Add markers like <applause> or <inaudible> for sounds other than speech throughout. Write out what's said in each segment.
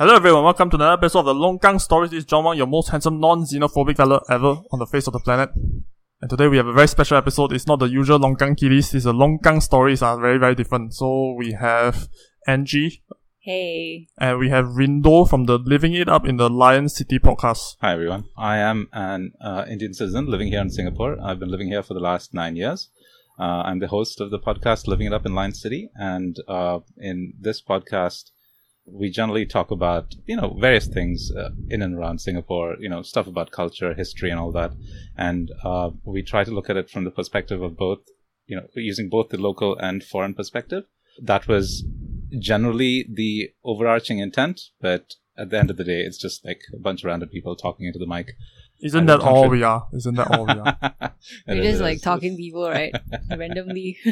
Hello everyone, welcome to another episode of the Longkang Stories. This is John Wang, your most handsome non-xenophobic fella ever on the face of the planet. And today we have a very special episode. It's not the usual Longkang Kiddies, it's a Longkang Stories are very, very different. So we have Angie, Hey. and we have Rindo from the Living It Up in the Lion City podcast. Hi everyone. I am an uh, Indian citizen living here in Singapore. I've been living here for the last nine years. Uh, I'm the host of the podcast Living It Up in Lion City, and uh, in this podcast, we generally talk about you know various things uh, in and around Singapore. You know stuff about culture, history, and all that. And uh, we try to look at it from the perspective of both, you know, using both the local and foreign perspective. That was generally the overarching intent, but at the end of the day, it's just like a bunch of random people talking into the mic. Isn't that all country- we are? Isn't that all we are? <laughs> It We're is, just like talking people, right? <laughs> Randomly. <laughs>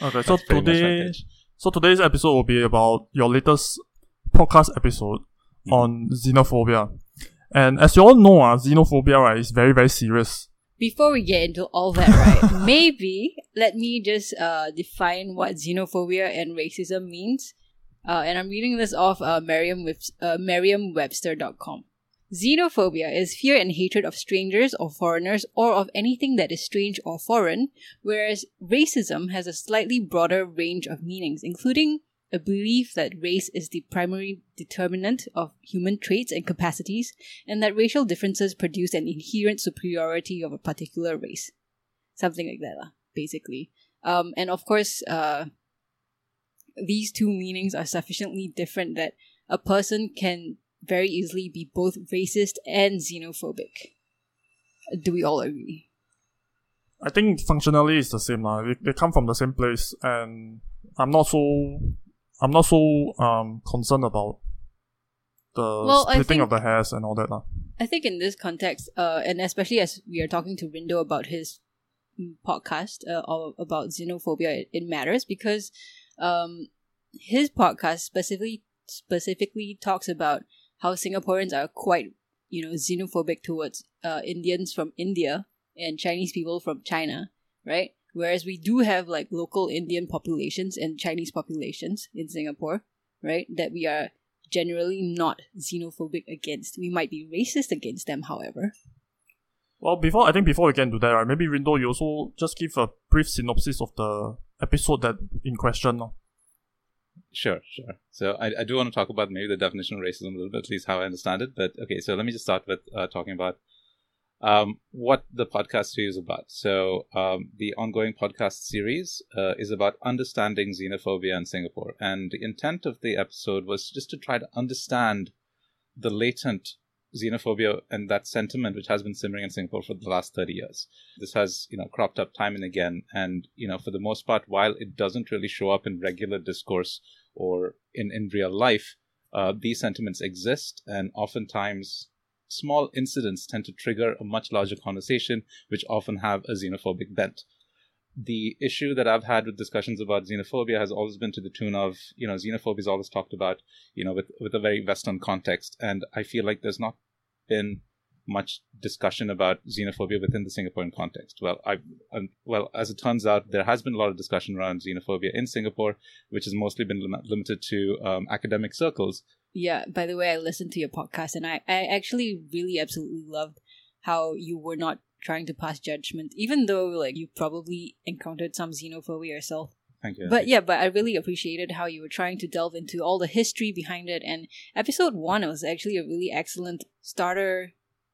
Okay, so That's much today, pitch. So today's episode will be about your latest podcast episode Mhm. on xenophobia. And as you all know, uh, xenophobia, right, is very, very serious. Before we get into all that, right, <laughs> maybe let me just uh, define what xenophobia and racism means. Uh, and I'm reading this off uh, Merriam uh, Merriam-Webster.com. Xenophobia is fear and hatred of strangers or foreigners or of anything that is strange or foreign, whereas racism has a slightly broader range of meanings, including a belief that race is the primary determinant of human traits and capacities, and that racial differences produce an inherent superiority of a particular race. Something like that, basically. Um, and of course, uh, these two meanings are sufficiently different that a person can very easily be both racist and xenophobic. Do we all agree? I think functionally it's the same lah. They, they come from the same place, and I'm not so I'm not so um concerned about the Well, splitting think- of the hairs and all that lah. I think in this context, uh, and especially as we are talking to Rindo about his podcast uh, or about xenophobia, it, it matters because um, his podcast specifically specifically talks about how Singaporeans are quite you know xenophobic towards uh, Indians from India and Chinese people from China, right? Whereas we do have like local Indian populations and Chinese populations in Singapore, right? That we are generally not xenophobic against. We might be racist against them, however. Well, before I think before we get into that, right, maybe Rindo, you also just give a brief synopsis of the episode that in question. lor. Sure, sure. So I, I do want to talk about maybe the definition of racism a little bit, at least how I understand it. But okay, so let me just start with uh, talking about um, what the podcast series is about. So um, the ongoing podcast series uh, is about understanding xenophobia in Singapore, and the intent of the episode was just to try to understand the latent xenophobia and that sentiment which has been simmering in Singapore for the last 30 years. This has, you know, cropped up time and again and, you know, for the most part while it doesn't really show up in regular discourse or in in real life, uh, these sentiments exist and oftentimes small incidents tend to trigger a much larger conversation which often have a xenophobic bent. The issue that I've had with discussions about xenophobia has always been to the tune of, you know, xenophobia is always talked about, you know, with, with a very Western context. And I feel like there's not been much discussion about xenophobia within the Singaporean context. Well, I, um, well, as it turns out, there has been a lot of discussion around xenophobia in Singapore, which has mostly been lim- limited to um, academic circles. Yeah, by the way, I listened to your podcast and I, I actually really absolutely loved how you were not trying to pass judgment, even though like you probably encountered some xenophobia yourself. Thank you. But yeah, but I really appreciated how you were trying to delve into all the history behind it. And episode one was actually a really excellent starter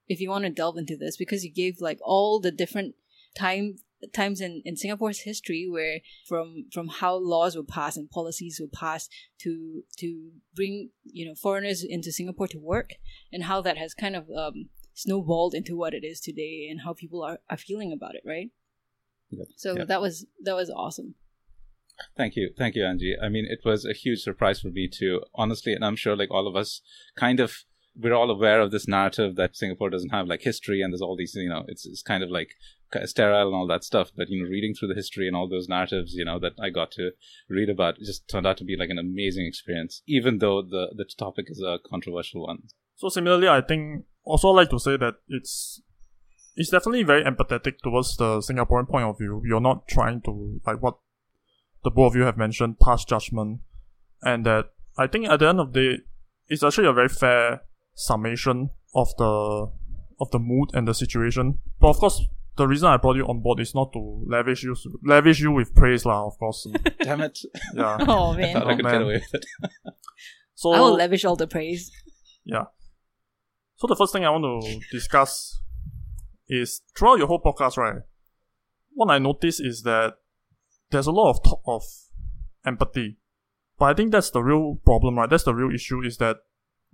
if you want to delve into this because you gave like all the different time times in, in Singapore's history where from from how laws were passed and policies were passed to to bring you know foreigners into Singapore to work and how that has kind of um, snowballed into what it is today and how people are, are feeling about it, right? So that was that was awesome. Thank you. Thank you, Angie. I mean, it was a huge surprise for me too, honestly. And I'm sure like all of us kind of, we're all aware of this narrative that Singapore doesn't have like history and there's all these, you know, it's, it's kind of like sterile and all that stuff. But, you know, reading through the history and all those narratives, you know, that I got to read about just turned out to be like an amazing experience, even though the, the topic is a controversial one. So similarly, I think also like to say that it's it's definitely very empathetic towards the Singaporean point of view. You're not trying to like what the both of you have mentioned, pass judgment, and that I think at the end of the day, it's actually a very fair summation of the of the mood and the situation. But of course, the reason I brought you on board is not to lavish you lavish you with praise, lah. Of course, <laughs> Damn it! yeah. <laughs> Oh I man, thought I Oh, could man. get away with it. <laughs> So I will lavish all the praise. Yeah. So the first thing I want to discuss is throughout your whole podcast, right? What I notice is that there's a lot of talk of empathy, but I think that's the real problem, right? That's the real issue is that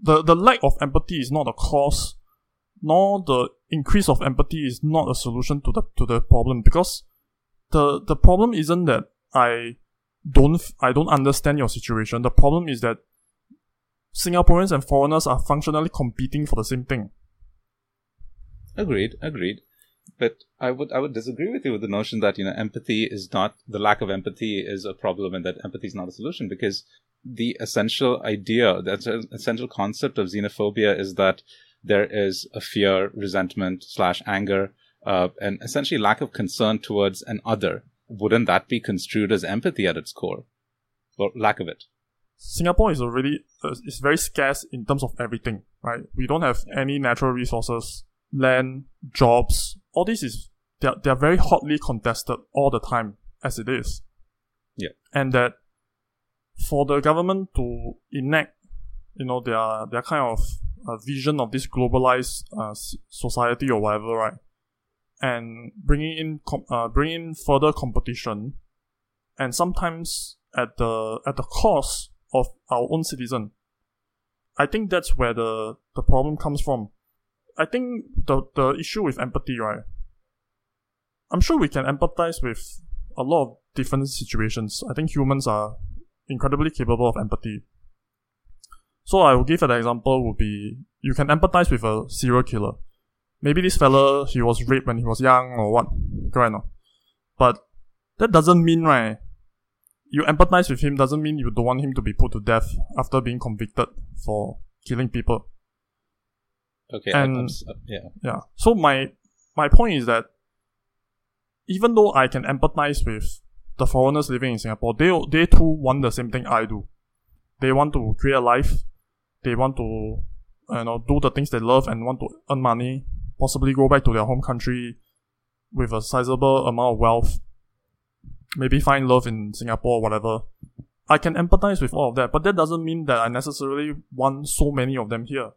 the the lack of empathy is not a cause, nor the increase of empathy is not a solution to the to the problem because the the problem isn't that I don't I don't understand your situation. The problem is that Singaporeans and foreigners are functionally competing for the same thing. Agreed, agreed. But I would I would disagree with you with the notion that you know empathy is not the lack of empathy is a problem and that empathy is not a solution because the essential idea, the essential concept of xenophobia is that there is a fear, resentment slash anger, uh, and essentially lack of concern towards an other. Wouldn't that be construed as empathy at its core, or lack of it? Singapore is already uh, is very scarce in terms of everything, right? We don't have any natural resources, land, jobs. All this is they're they're very hotly contested all the time as it is. Yeah. And that for the government to enact, you know, their their kind of uh, vision of this globalized uh, society or whatever, right? And bringing in com- uh, bringing in further competition, and sometimes at the at the cost of our own citizen. I think that's where the the problem comes from. I think the the issue with empathy, right? I'm sure we can empathize with a lot of different situations. I think humans are incredibly capable of empathy. So I will give an example would be you can empathize with a serial killer. Maybe this fella he was raped when he was young or what, correct? No? But that doesn't mean right you empathize with him doesn't mean you don't want him to be put to death after being convicted for killing people. Okay, And- I'm uh, yeah, Yeah. So my my point is that even though I can empathize with the foreigners living in Singapore, they they too want the same thing I do. They want to create a life. They want to you know do the things they love and want to earn money, possibly go back to their home country with a sizable amount of wealth. Maybe find love in Singapore or whatever. I can empathize with all of that, but that doesn't mean that I necessarily want so many of them here.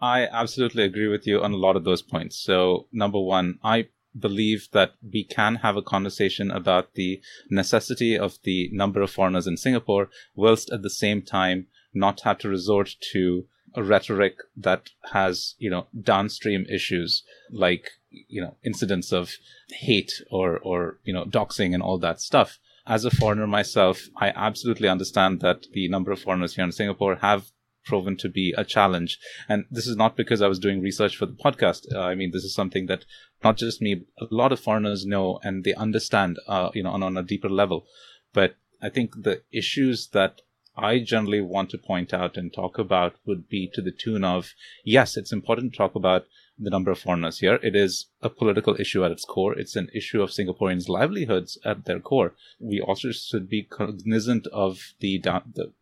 I absolutely agree with you on a lot of those points. So, number one, I believe that we can have a conversation about the necessity of the number of foreigners in Singapore, whilst at the same time not have to resort to a rhetoric that has, you know, downstream issues like, you know, incidents of hate or, or, you know, doxing and all that stuff. As a foreigner myself, I absolutely understand that the number of foreigners here in Singapore have proven to be a challenge. And this is not because I was doing research for the podcast. Uh, I mean, this is something that not just me, a lot of foreigners know and they understand, uh, you know, on, on a deeper level. But I think the issues that I generally want to point out and talk about would be to the tune of yes, it's important to talk about the number of foreigners here. It is a political issue at its core. It's an issue of Singaporeans' livelihoods at their core. We also should be cognizant of the the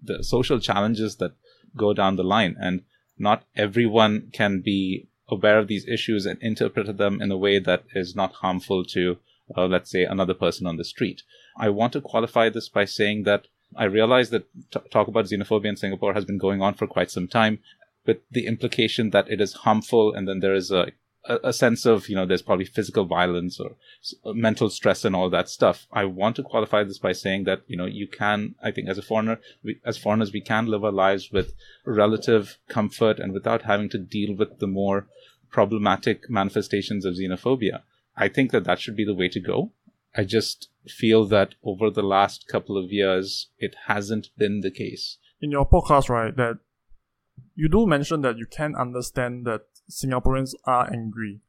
the social challenges that go down the line, and not everyone can be aware of these issues and interpret them in a way that is not harmful to, uh, let's say, another person on the street. I want to qualify this by saying that I realize that t- talk about xenophobia in Singapore has been going on for quite some time, with the implication that it is harmful, and then there is a a, a sense of you know there's probably physical violence or uh, mental stress and all that stuff. I want to qualify this by saying that you know you can I think as a foreigner we, as foreigners we can live our lives with relative comfort and without having to deal with the more problematic manifestations of xenophobia. I think that that should be the way to go. I just feel that over the last couple of years it hasn't been the case. in your podcast, right, that you do mention that you can understand that Singaporeans are angry.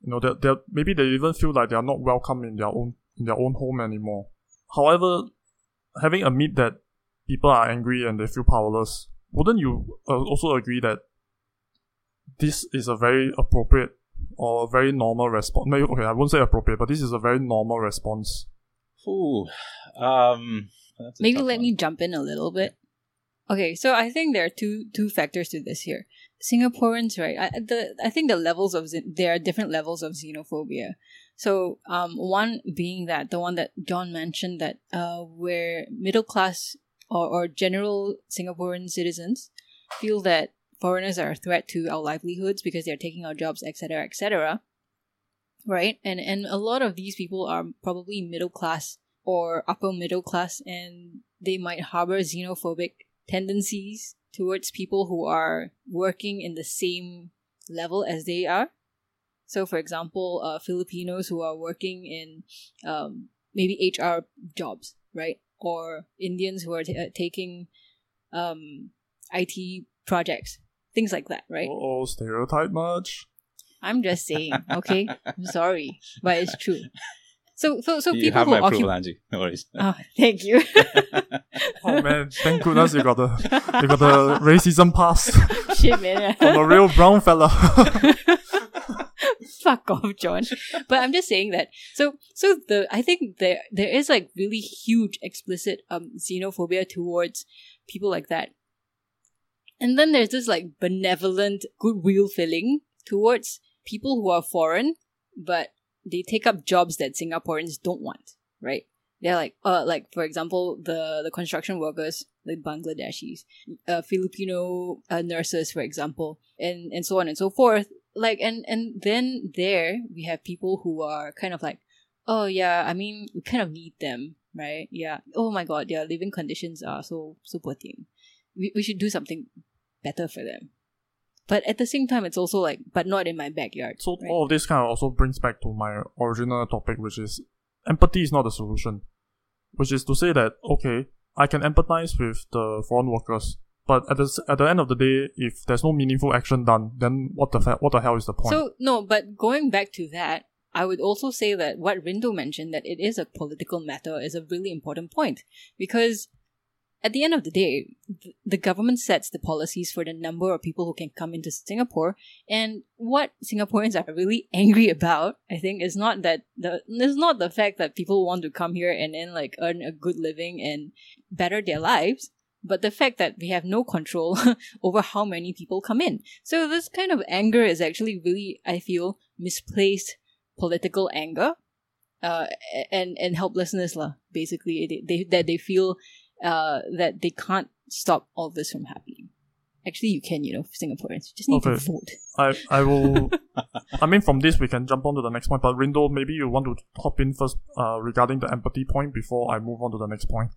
You know that they maybe they even feel like they are not welcome in their own in their own home anymore. However, having admit that people are angry and they feel powerless, wouldn't you uh, also agree that this is a very appropriate or a very normal response? Maybe okay, I won't say appropriate, but this is a very normal response. Ooh, um, Maybe let one. me jump in a little bit. Okay, so I think there are two two factors to this here. Singaporeans, right? I, the I think the levels of there are different levels of xenophobia. So, um, one being that the one that John mentioned that uh, where middle class or, or general Singaporean citizens feel that foreigners are a threat to our livelihoods because they're taking our jobs, etc., etc. Right, and and a lot of these people are probably middle class or upper middle class, and they might harbor xenophobic tendencies towards people who are working in the same level as they are. So, for example, uh, Filipinos who are working in um, maybe HR jobs, right? Or Indians who are t- uh, taking um, IT projects, things like that, right? Oh, stereotype much? I'm just saying, okay? I'm sorry, but it's true. <laughs> So, so, so you people have who my approval, occupy. Angie. No worries. <laughs> Oh, thank you. Oh man, thank goodness you got the you got the <laughs> racism pass Shit, man. from a real brown fella. <laughs> Fuck off, John. But I'm just saying that. So, so the I think there there is like really huge explicit um xenophobia towards people like that, and then there's this like benevolent goodwill feeling towards people who are foreign, but they take up jobs that Singaporeans don't want. Right? They're like, uh, like for example, the the construction workers, the Bangladeshis, uh, Filipino uh, nurses, for example, and and so on and so forth. Like, and and then there we have people who are kind of like, oh yeah, I mean, we kind of need them, right? Yeah. Oh my god, their living conditions are so so poor thing. We we should do something better for them. But at the same time, it's also like, but not in my backyard. So right? all of this kind of also brings back to my original topic, which is empathy is not a solution. Which is to say that okay, I can empathize with the foreign workers, but at the at the end of the day, if there's no meaningful action done, then what the fa- what the hell is the point? So no, but going back to that, I would also say that what Rindo mentioned that it is a political matter is a really important point because at the end of the day, the government sets the policies for the number of people who can come into Singapore, and what Singaporeans are really <laughs> angry about, I think, is not that the is not the fact that people want to come here and then like earn a good living and better their lives, but the fact that we have no control <laughs> over how many people come in. So this kind of anger is actually really, I feel, misplaced political anger, uh, and and helplessness lah. Basically, they, they that they feel uh that they can't stop all this from happening. Actually, you can, you know, Singaporeans you just need to Okay. vote. I I will. <laughs> I mean, from this we can jump on to the next point. But Rindo, maybe you want to hop in first uh, regarding the empathy point before I move on to the next point.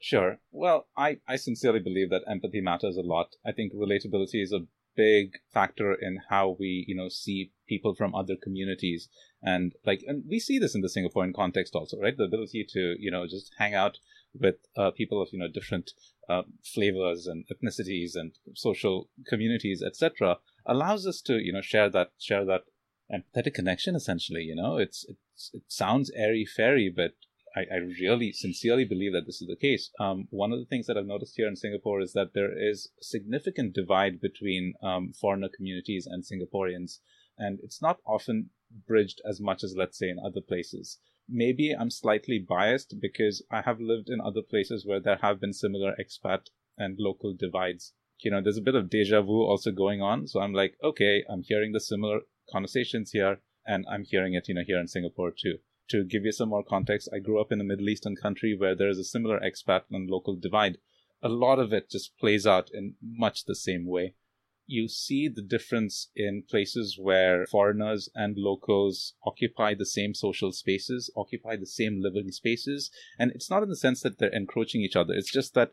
Sure. Well, I, I sincerely believe that empathy matters a lot. I think relatability is a big factor in how we, you know, see people from other communities. And like, and we see this in the Singaporean context also, right? The ability to, you know, just hang out with uh, people of, you know, different uh, flavors and ethnicities and social communities, etc., allows us to, you know, share that, share that empathetic connection essentially, you know, it's, it's, it sounds airy fairy, but I, I really sincerely believe that this is the case. Um, one of the things that I've noticed here in Singapore is that there is a significant divide between um, foreigner communities and Singaporeans, and it's not often bridged as much as, let's say, in other places. Maybe I'm slightly biased because I have lived in other places where there have been similar expat and local divides. You know, there's a bit of deja vu also going on. So I'm like, okay, I'm hearing the similar conversations here, and I'm hearing it, you know, here in Singapore too to give you some more context, I grew up in a Middle Eastern country where there is a similar expat and local divide. A lot of it just plays out in much the same way. You see the difference in places where foreigners and locals occupy the same social spaces, occupy the same living spaces. And it's not in the sense that they're encroaching each other. It's just that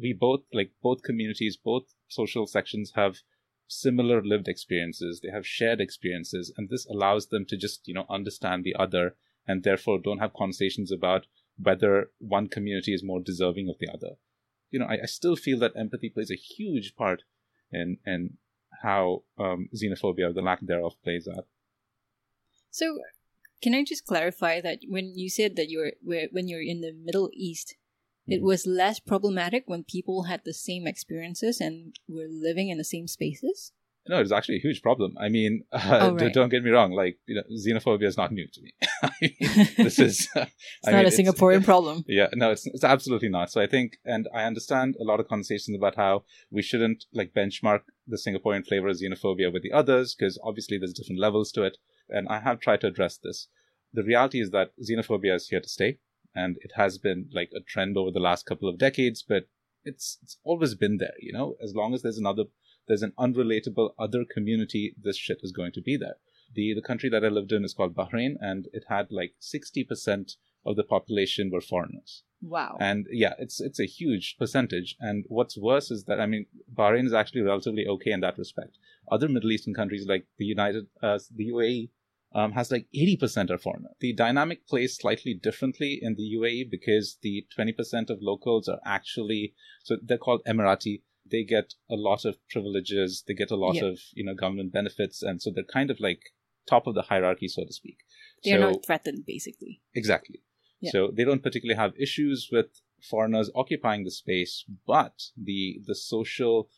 we both, like both communities, both social sections have similar lived experiences they have shared experiences and this allows them to just you know understand the other and therefore don't have conversations about whether one community is more deserving of the other you know i, I still feel that empathy plays a huge part in in how um, xenophobia or the lack thereof plays out So, can I just clarify that when you said that you're when you're in the Middle East, it Mhm. was less problematic when people had the same experiences and were living in the same spaces? No, it's actually a huge problem. I mean, <laughs> uh, Oh, d- right. don't get me wrong. Like, you know, xenophobia is not new to me. <laughs> I mean, <laughs> this is. It's I not mean, a Singaporean problem. Yeah, no, it's it's absolutely not. So I think, and I understand a lot of conversations about how we shouldn't like benchmark the Singaporean flavor of xenophobia with the others because obviously there's different levels to it. And I have tried to address this. The reality is that xenophobia is here to stay, and it has been like a trend over the last couple of decades. But it's it's always been there. You know, as long as there's another there's an unrelatable other community, this shit is going to be there. The the country that I lived in is called Bahrain, and it had like sixty percent of the population were foreigners. Wow. And yeah, it's it's a huge percentage. And what's worse is that I mean, Bahrain is actually relatively okay in that respect. Other Middle Eastern countries like the United, uh, the UAE, um, has like eighty percent are foreigner. The dynamic plays slightly differently in the UAE because the twenty percent of locals are actually so they're called Emirati. They get a lot of privileges. They get a lot Yeah. of you know government benefits, and so they're kind of like top of the hierarchy, so to speak. They're so, not threatened, basically. Exactly. Yeah. So they don't particularly have issues with foreigners occupying the space, but the the social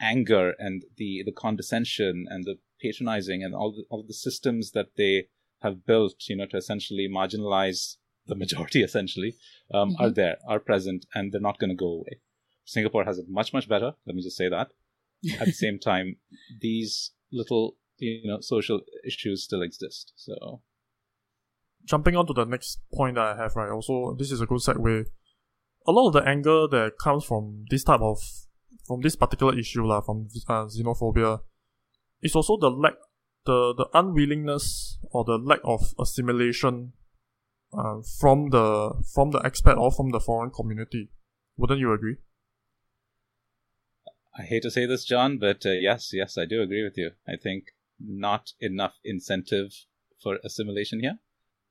anger and the the condescension and the patronizing and all the, all the systems that they have built, you know, to essentially marginalize the majority, <laughs> essentially, um, are Mhm. there, are present, and they're not going to go away. Singapore has it much much better. Let me just say that. At the same time, <laughs> these little you know social issues still exist. So jumping on to the next point that I have, right? Also, this is a good segue. A lot of the anger that comes from this type of, from this particular issue, lah, from uh, xenophobia, is also the lack, the the unwillingness or the lack of assimilation, uh, from the from the expat or from the foreign community. Wouldn't you agree? I hate to say this, John, but uh, yes, yes, I do agree with you. I think not enough incentive for assimilation here.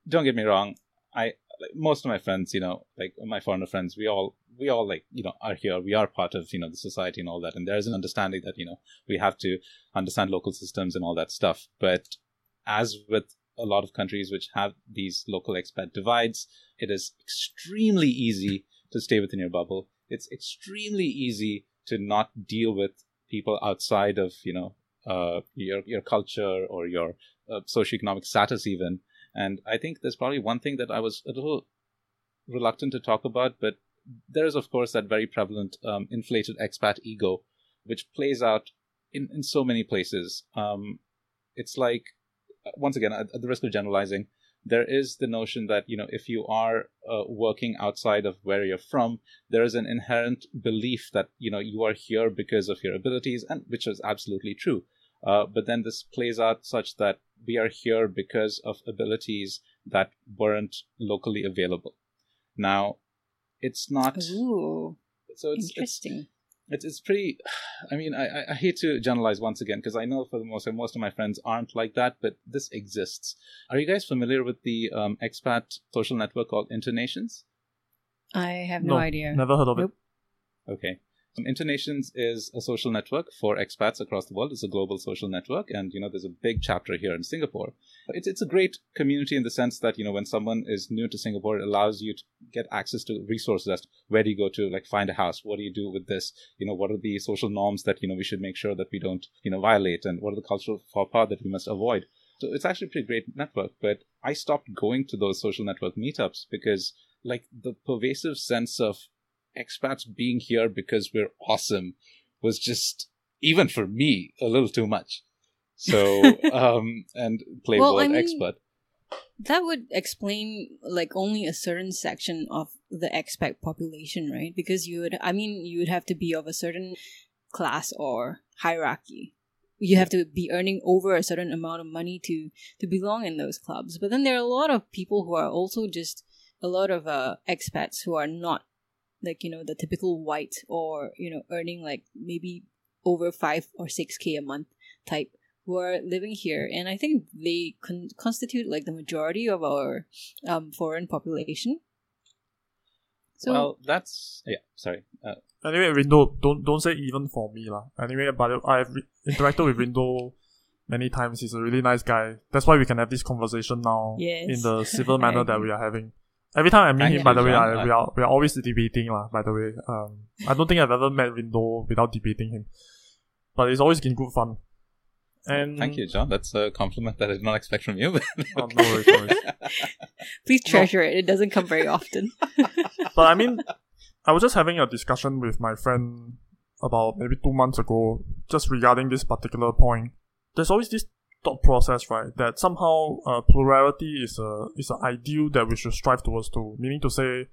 Don't get me wrong. I like most of my friends, you know, like my foreigner friends, we all we all like you know are here. We are part of you know the society and all that, and there is an understanding that you know we have to understand local systems and all that stuff. But as with a lot of countries which have these local expat divides, it is extremely easy to stay within your bubble. It's extremely easy to not deal with people outside of you know uh, your your culture or your uh, socioeconomic status even. And I think there's probably one thing that I was a little reluctant to talk about, but there is of course that very prevalent um, inflated expat ego, which plays out in, in so many places. Um, it's like once again at the risk of generalizing, there is the notion that you know if you are uh, working outside of where you're from there is an inherent belief that you know you are here because of your abilities and which is absolutely true. Uh, but then this plays out such that we are here because of abilities that weren't locally available. Now it's not Ooh, so it's, interesting. it's it's it's pretty. <sighs> I mean, I I- I hate to generalize once again because I know for the most most of my friends aren't like that, but this exists. Are you guys familiar with the um, expat social network called Internations? I have no, idea. Never heard of Nope. Okay. Um, Internations is a social network for expats across the world. It's a global social network, and you know there's a big chapter here in Singapore. It's it's a great community in the sense that you know when someone is new to Singapore, it allows you to get access to resources. As to where do you go to like find a house? What do you do with this? You know what are the social norms that you know we should make sure that we don't you know violate, and what are the cultural faux pas that we must avoid? So it's actually a pretty great network. But I stopped going to those social network meetups because like the pervasive sense of expats being here because we're awesome was just even for me a little too much. So <laughs> um and play Well, word I mean- expert. That would explain like only a certain section of the expat population, right? Because you would, I mean, you would have to be of a certain class or hierarchy. You have to be earning over a certain amount of money to to belong in those clubs. But then there are a lot of people who are also just a lot of uh, expats who are not like you know the typical white or you know earning like maybe over five or six k a month type who are living here, and I think they con- constitute like the majority of our um, foreign population. So well, that's yeah. Sorry. Uh, Anyway, Rindo, don't don't say even for me lah. Anyway, but I've re- interacted with Rindo many times. He's a really nice guy. That's why we can have this conversation now Yes. in the civil manner <laughs> that we are having. Every time I meet Thank him, by the way, I, we are we are always debating lah. By the way, um, I don't think I've ever met Rindo without debating him, but it's always been good fun. And Thank you, John. That's a compliment that I did not expect from you. <laughs> Oh, no worries, no worries. <laughs> Please treasure it. It doesn't come very often. <laughs> But I mean, I was just having a discussion with my friend about maybe two months ago, just regarding this particular point. There's always this thought process, right? That somehow uh, plurality is a is an ideal that we should strive towards to. Meaning to say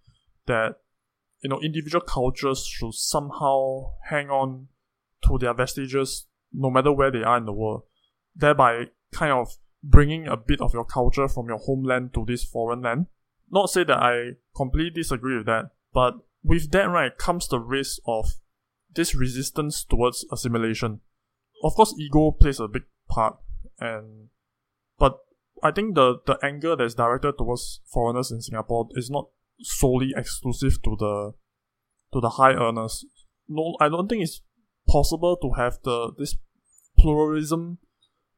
that you know individual cultures should somehow hang on to their vestiges no matter where they are in the world, thereby kind of bringing a bit of your culture from your homeland to this foreign land. Not say that I completely disagree with that, but with that right comes the risk of this resistance towards assimilation. Of course, ego plays a big part, and but I think the the anger that's directed towards foreigners in Singapore is not solely exclusive to the to the high earners. No, I don't think it's possible to have the this pluralism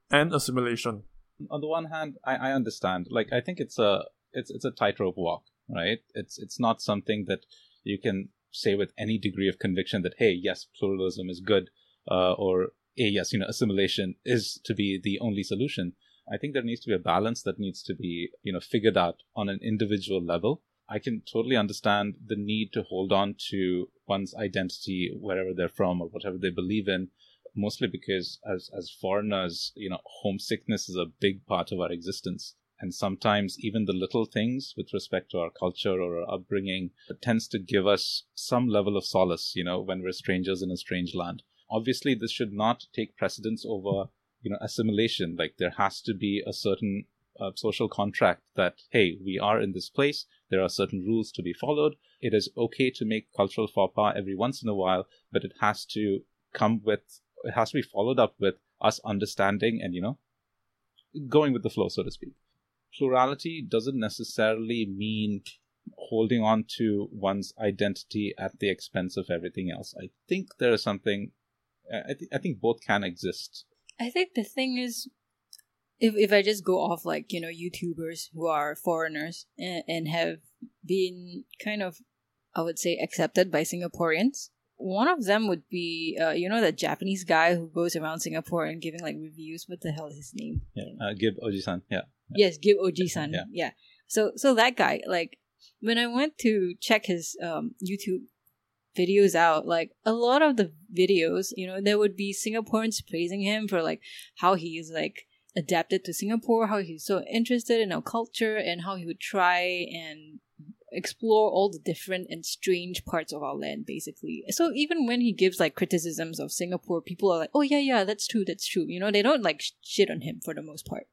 and assimilation. On the one hand, I, I understand. Like, I think it's a it's it's a tightrope walk, right? It's it's not something that you can say with any degree of conviction that hey, yes, pluralism is good, uh, or yes, you know, assimilation is to be the only solution. I think there needs to be a balance that needs to be you know figured out on an individual level. I can totally understand the need to hold on to one's identity wherever they're from or whatever they believe in, mostly because as as foreigners, you know, homesickness is a big part of our existence. And sometimes even the little things with respect to our culture or our upbringing tends to give us some level of solace, you know, when we're strangers in a strange land. Obviously, this should not take precedence over, you know, assimilation. Like there has to be a certain uh, social contract that, hey, we are in this place. There are certain rules to be followed. It is okay to make cultural faux pas every once in a while, but it has to come with, it has to be followed up with us understanding and, you know, going with the flow, so to speak. Plurality doesn't necessarily mean holding on to one's identity at the expense of everything else. I think there is something, I, th- I think both can exist. I think the thing is, if if I just go off like you know YouTubers who are foreigners and, and have been kind of, I would say, accepted by Singaporeans. One of them would be, uh, you know, that Japanese guy who goes around Singapore and giving like reviews. What the hell is his name? Yeah, uh, Ghib Oji-san. Yeah. Yes, Ghib Oji-san. Yeah. Yeah. So so that guy, like when I went to check his um YouTube videos out, like a lot of the videos, you know, there would be Singaporeans praising him for like how he is like adapted to Singapore, how he's so interested in our culture and how he would try and explore all the different and strange parts of our land basically so even when he gives like criticisms of singapore people are like oh yeah yeah that's true that's true you know they don't like shit on him for the most part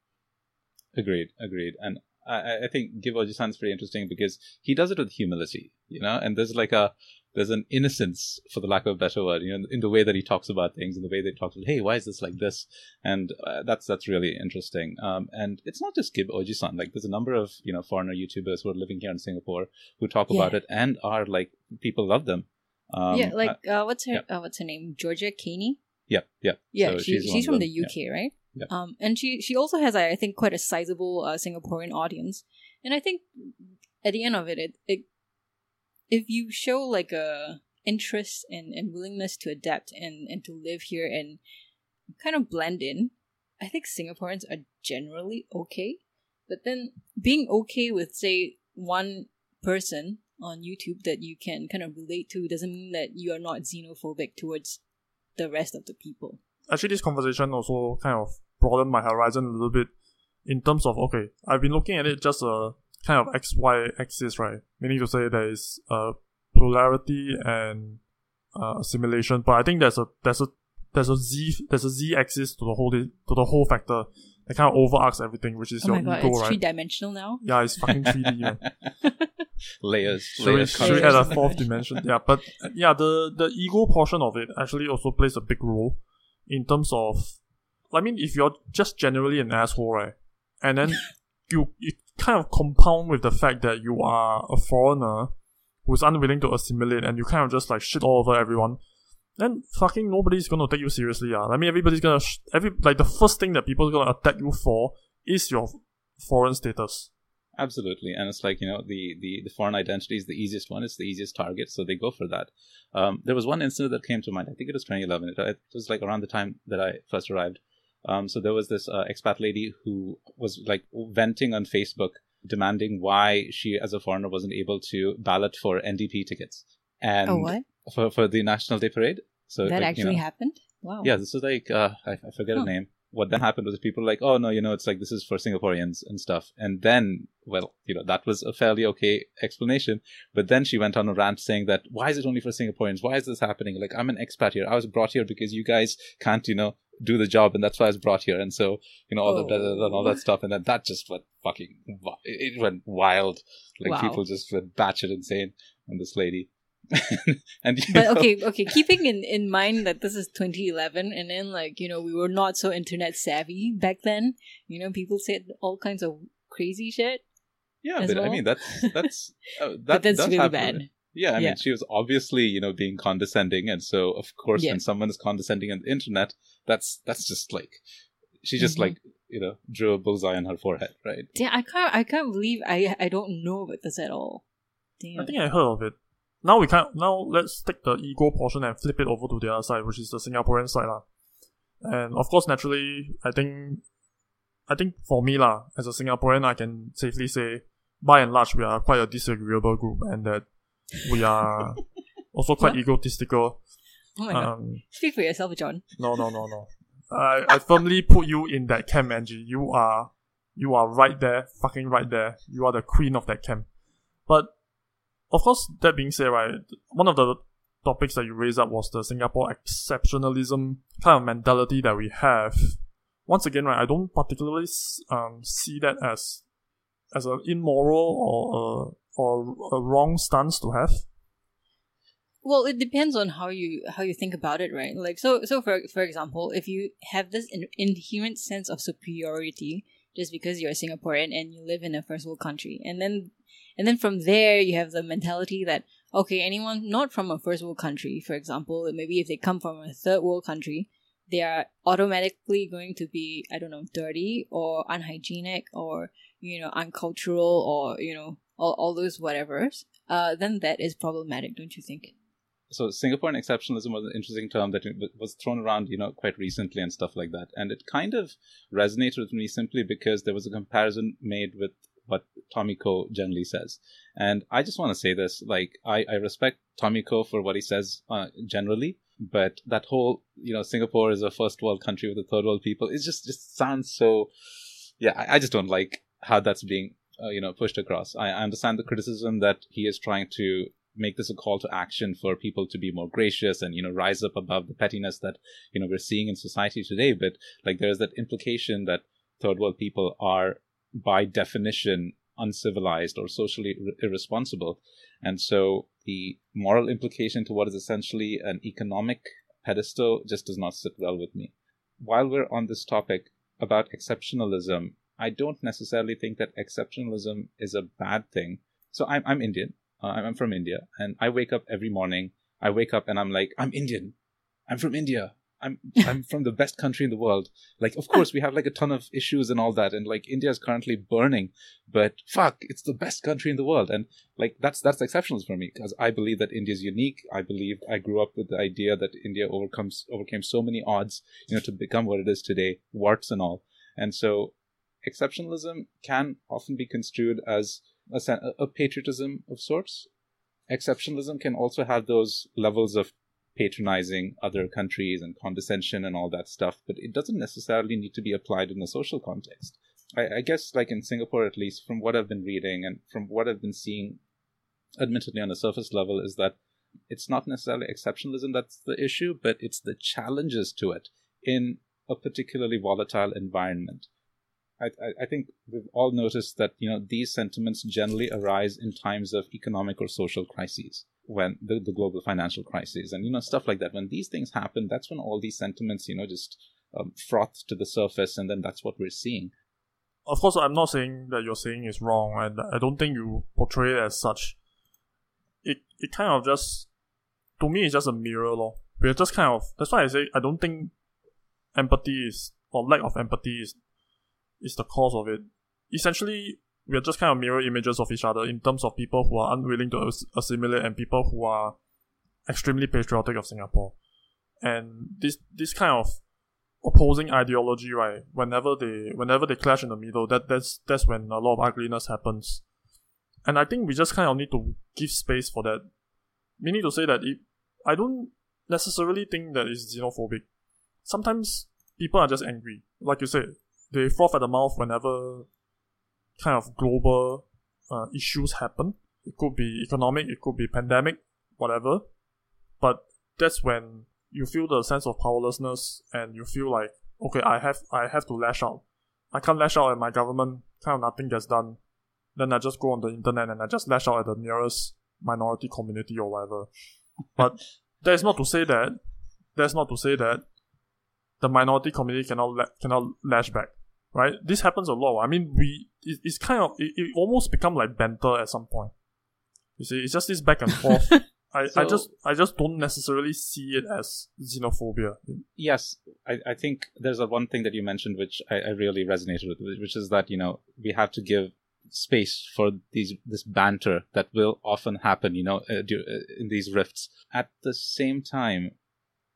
Agreed, agreed. And I, I think Ghib is pretty interesting because he does it with humility, you know, and there's like a, there's an innocence, for the lack of a better word, you know, in the way that he talks about things, in the way that he talks about, hey, why is this like this? And uh, that's that's really interesting. Um, and it's not just Ghib Oji-san. Like, there's a number of you know foreigner YouTubers who are living here in Singapore who talk about it and are like people love them. Um, yeah like uh, uh, what's her uh, what's her name georgia caney yeah, yeah. Yeah, So she, she's she's, from them, the UK, right? Yeah. Um, and she she also has, I think, quite a sizable uh, Singaporean audience. And I think at the end of it, it, it if you show like a interest and, and willingness to adapt and, and to live here and kind of blend in, I think Singaporeans are generally okay. But then being okay with say one person on YouTube that you can kind of relate to doesn't mean that you are not xenophobic towards the rest of the people. actually this conversation also kind of broadened my horizon a little bit in terms of okay i've been looking at it just a kind of xy axis right meaning to say there is uh, polarity and uh, assimilation but i think there's a there's a there's a z there's a z axis to the whole to the whole factor that kind of overarcs everything which is Oh your my god, ego it's right three dimensional now. yeah it's fucking 3d man. <laughs> <laughs> layers. Should we, layers should we Layers. add a fourth dimension? Yeah, but yeah, the the ego portion of it actually also plays a big role in terms of. I mean, if you're just generally an asshole, right, and then <laughs> you you kind of compound with the fact that you are a foreigner who's unwilling to assimilate, and you kind of just like shit all over everyone. Then fucking nobody's gonna take you seriously, yeah. I mean, everybody's gonna sh- every like the first thing that people are gonna attack you for is your foreign status. Absolutely, and it's like you know the the the foreign identity is the easiest one. It's the easiest target, so they go for that. Um, there was one incident that came to mind. I think it was 2011. It, it was like around the time that I first arrived. Um, so there was this uh, expat lady who was like venting on Facebook, demanding why she, as a foreigner, wasn't able to ballot for NDP tickets and oh, what? for for the National Day Parade. So that like, actually you know, happened? Wow. yeah, this is like uh, I, I forget Huh. her name. What then happened was people were like, oh no, you know, it's like this is for Singaporeans and stuff. And then, well, you know, that was a fairly okay explanation. But then she went on a rant saying that why is it only for Singaporeans? Why is this happening? Like I'm an expat here. I was brought here because you guys can't, you know, do the job, and that's why I was brought here. And so, you know, all the blah, blah, and all Oh. that stuff. And then that just went fucking, it went wild. Like Wow. people just went batshit insane on this lady. <laughs> and you But know, okay, okay, keeping in, in mind that this is 2011 and then like, you know, we were not so internet savvy back then. You know, people said all kinds of crazy shit. Yeah, but I mean that's that's <laughs> uh, that that's does really happen. bad. Yeah, I Yeah. mean she was obviously you know being condescending, and so of course Yeah. when someone is condescending on the internet, that's that's just like she just Mhm. like you know drew a bullseye on her forehead, right? Yeah, I can't I can't believe I I don't know about this at all. Damn. I think I heard of it. Now we can't. Now let's take the ego portion and flip it over to the other side, which is the Singaporean side, lah. And of course, naturally, I think, I think for me, lah, as a Singaporean, I can safely say, by and large, we are quite a disagreeable group, and that we are <laughs> also quite egotistical. oh my god. Um, Speak for yourself, John. no, no, no, no. I, I firmly put you in that camp, Angie. You are, you are right there, fucking right there. You are the queen of that camp. But, of course, that being said, right, one of the topics that you raised up was the Singapore exceptionalism kind of mentality that we have. Once again, right, I don't particularly um, see that as as an immoral or a, or a wrong stance to have. Well, it depends on how you how you think about it, right? Like so so for for example, if you have this in, inherent sense of superiority just because you're a Singaporean and you live in a first world country, and then and then from there you have the mentality that okay, anyone not from a first world country, for example, maybe if they come from a third world country, they are automatically going to be I don't know dirty or unhygienic or you know uncultural or you know all, all those whatevers. Uh, then that is problematic, don't you think? So Singaporean exceptionalism was an interesting term that was thrown around, you know, quite recently and stuff like that, and it kind of resonated with me simply because there was a comparison made with what Tommy Koh generally says. And I just want to say this like, I, I respect Tommy Koh for what he says uh, generally, but that whole, you know, Singapore is a first world country with a third world people, it just, just sounds so, yeah, I, I just don't like how that's being, uh, you know, pushed across. I, I understand the criticism that he is trying to make this a call to action for people to be more gracious and you know rise up above the pettiness that you know we're seeing in society today. But like there's that implication that third world people are by definition uncivilized or socially ir- irresponsible. And so the moral implication to what is essentially an economic pedestal just does not sit well with me. While we're on this topic about exceptionalism i don't necessarily think that exceptionalism is a bad thing so i'm, I'm indian uh, I'm from India, and I wake up every morning. I wake up and I'm like, I'm Indian. I'm from India. I'm <laughs> I'm from the best country in the world. Like, of course, we have like a ton of issues and all that, and like India is currently burning, but fuck, it's the best country in the world, and like that's that's exceptionalism for me because I believe that India is unique. I believe I grew up with the idea that India overcomes overcame so many odds, you know, to become what it is today, warts and all, and so exceptionalism can often be construed as a, a patriotism of sorts. Exceptionalism can also have those levels of patronizing other countries and condescension and all that stuff, but it doesn't necessarily need to be applied in a social context. I, I guess, like in Singapore at least, from what I've been reading and from what I've been seeing, admittedly on a surface level, is that it's not necessarily exceptionalism that's the issue, but it's the challenges to it in a particularly volatile environment. I, I, think we've all noticed that you know these sentiments generally arise in times of economic or social crises, when the, the global financial crisis and you know stuff like that. When these things happen, that's when all these sentiments you know just um, froth to the surface, and then that's what we're seeing. Of course, I'm not saying that you're saying is wrong, and I don't think you portray it as such. It it kind of just, to me, it's just a mirror, lor. We're just kind of that's why I say I don't think empathy is or lack of empathy is is the cause of it. Essentially, we are just kind of mirror images of each other in terms of people who are unwilling to ass- assimilate and people who are extremely patriotic of Singapore. And this this kind of opposing ideology, right? Whenever they whenever they clash in the middle, that that's that's when a lot of ugliness happens. And I think we just kind of need to give space for that. Meaning to say that it, I don't necessarily think that it's xenophobic. Sometimes people are just angry. Like you said, they froth at the mouth whenever kind of global uh, issues happen. It could be economic, it could be pandemic, whatever. But that's when you feel the sense of powerlessness and you feel like, okay, I have I have to lash out. I can't lash out at my government, kind of nothing gets done. Then I just go on the internet and I just lash out at the nearest minority community or whatever. But <laughs> that is not to say that that's not to say that the minority community cannot la- cannot lash back, right? This happens a lot. I mean, we it, it's kind of it, it almost become like banter at some point. You see, it's just this back and <laughs> forth. I, I just I just don't necessarily see it as xenophobia. Yes, I, I think there's a one thing that you mentioned which I, I really resonated with, which is that you know we have to give space for these this banter that will often happen, you know, uh, du- uh, in these rifts. At the same time,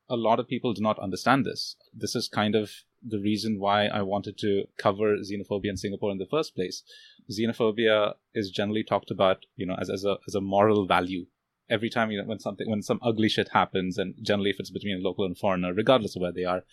a lot of people do not understand this. This is kind of the reason why I wanted to cover xenophobia in Singapore in the first place. Xenophobia is generally talked about, you know, as, as a as a moral value. Every time you know when something when some ugly shit happens, and generally if it's between a local and foreigner, regardless of where they are,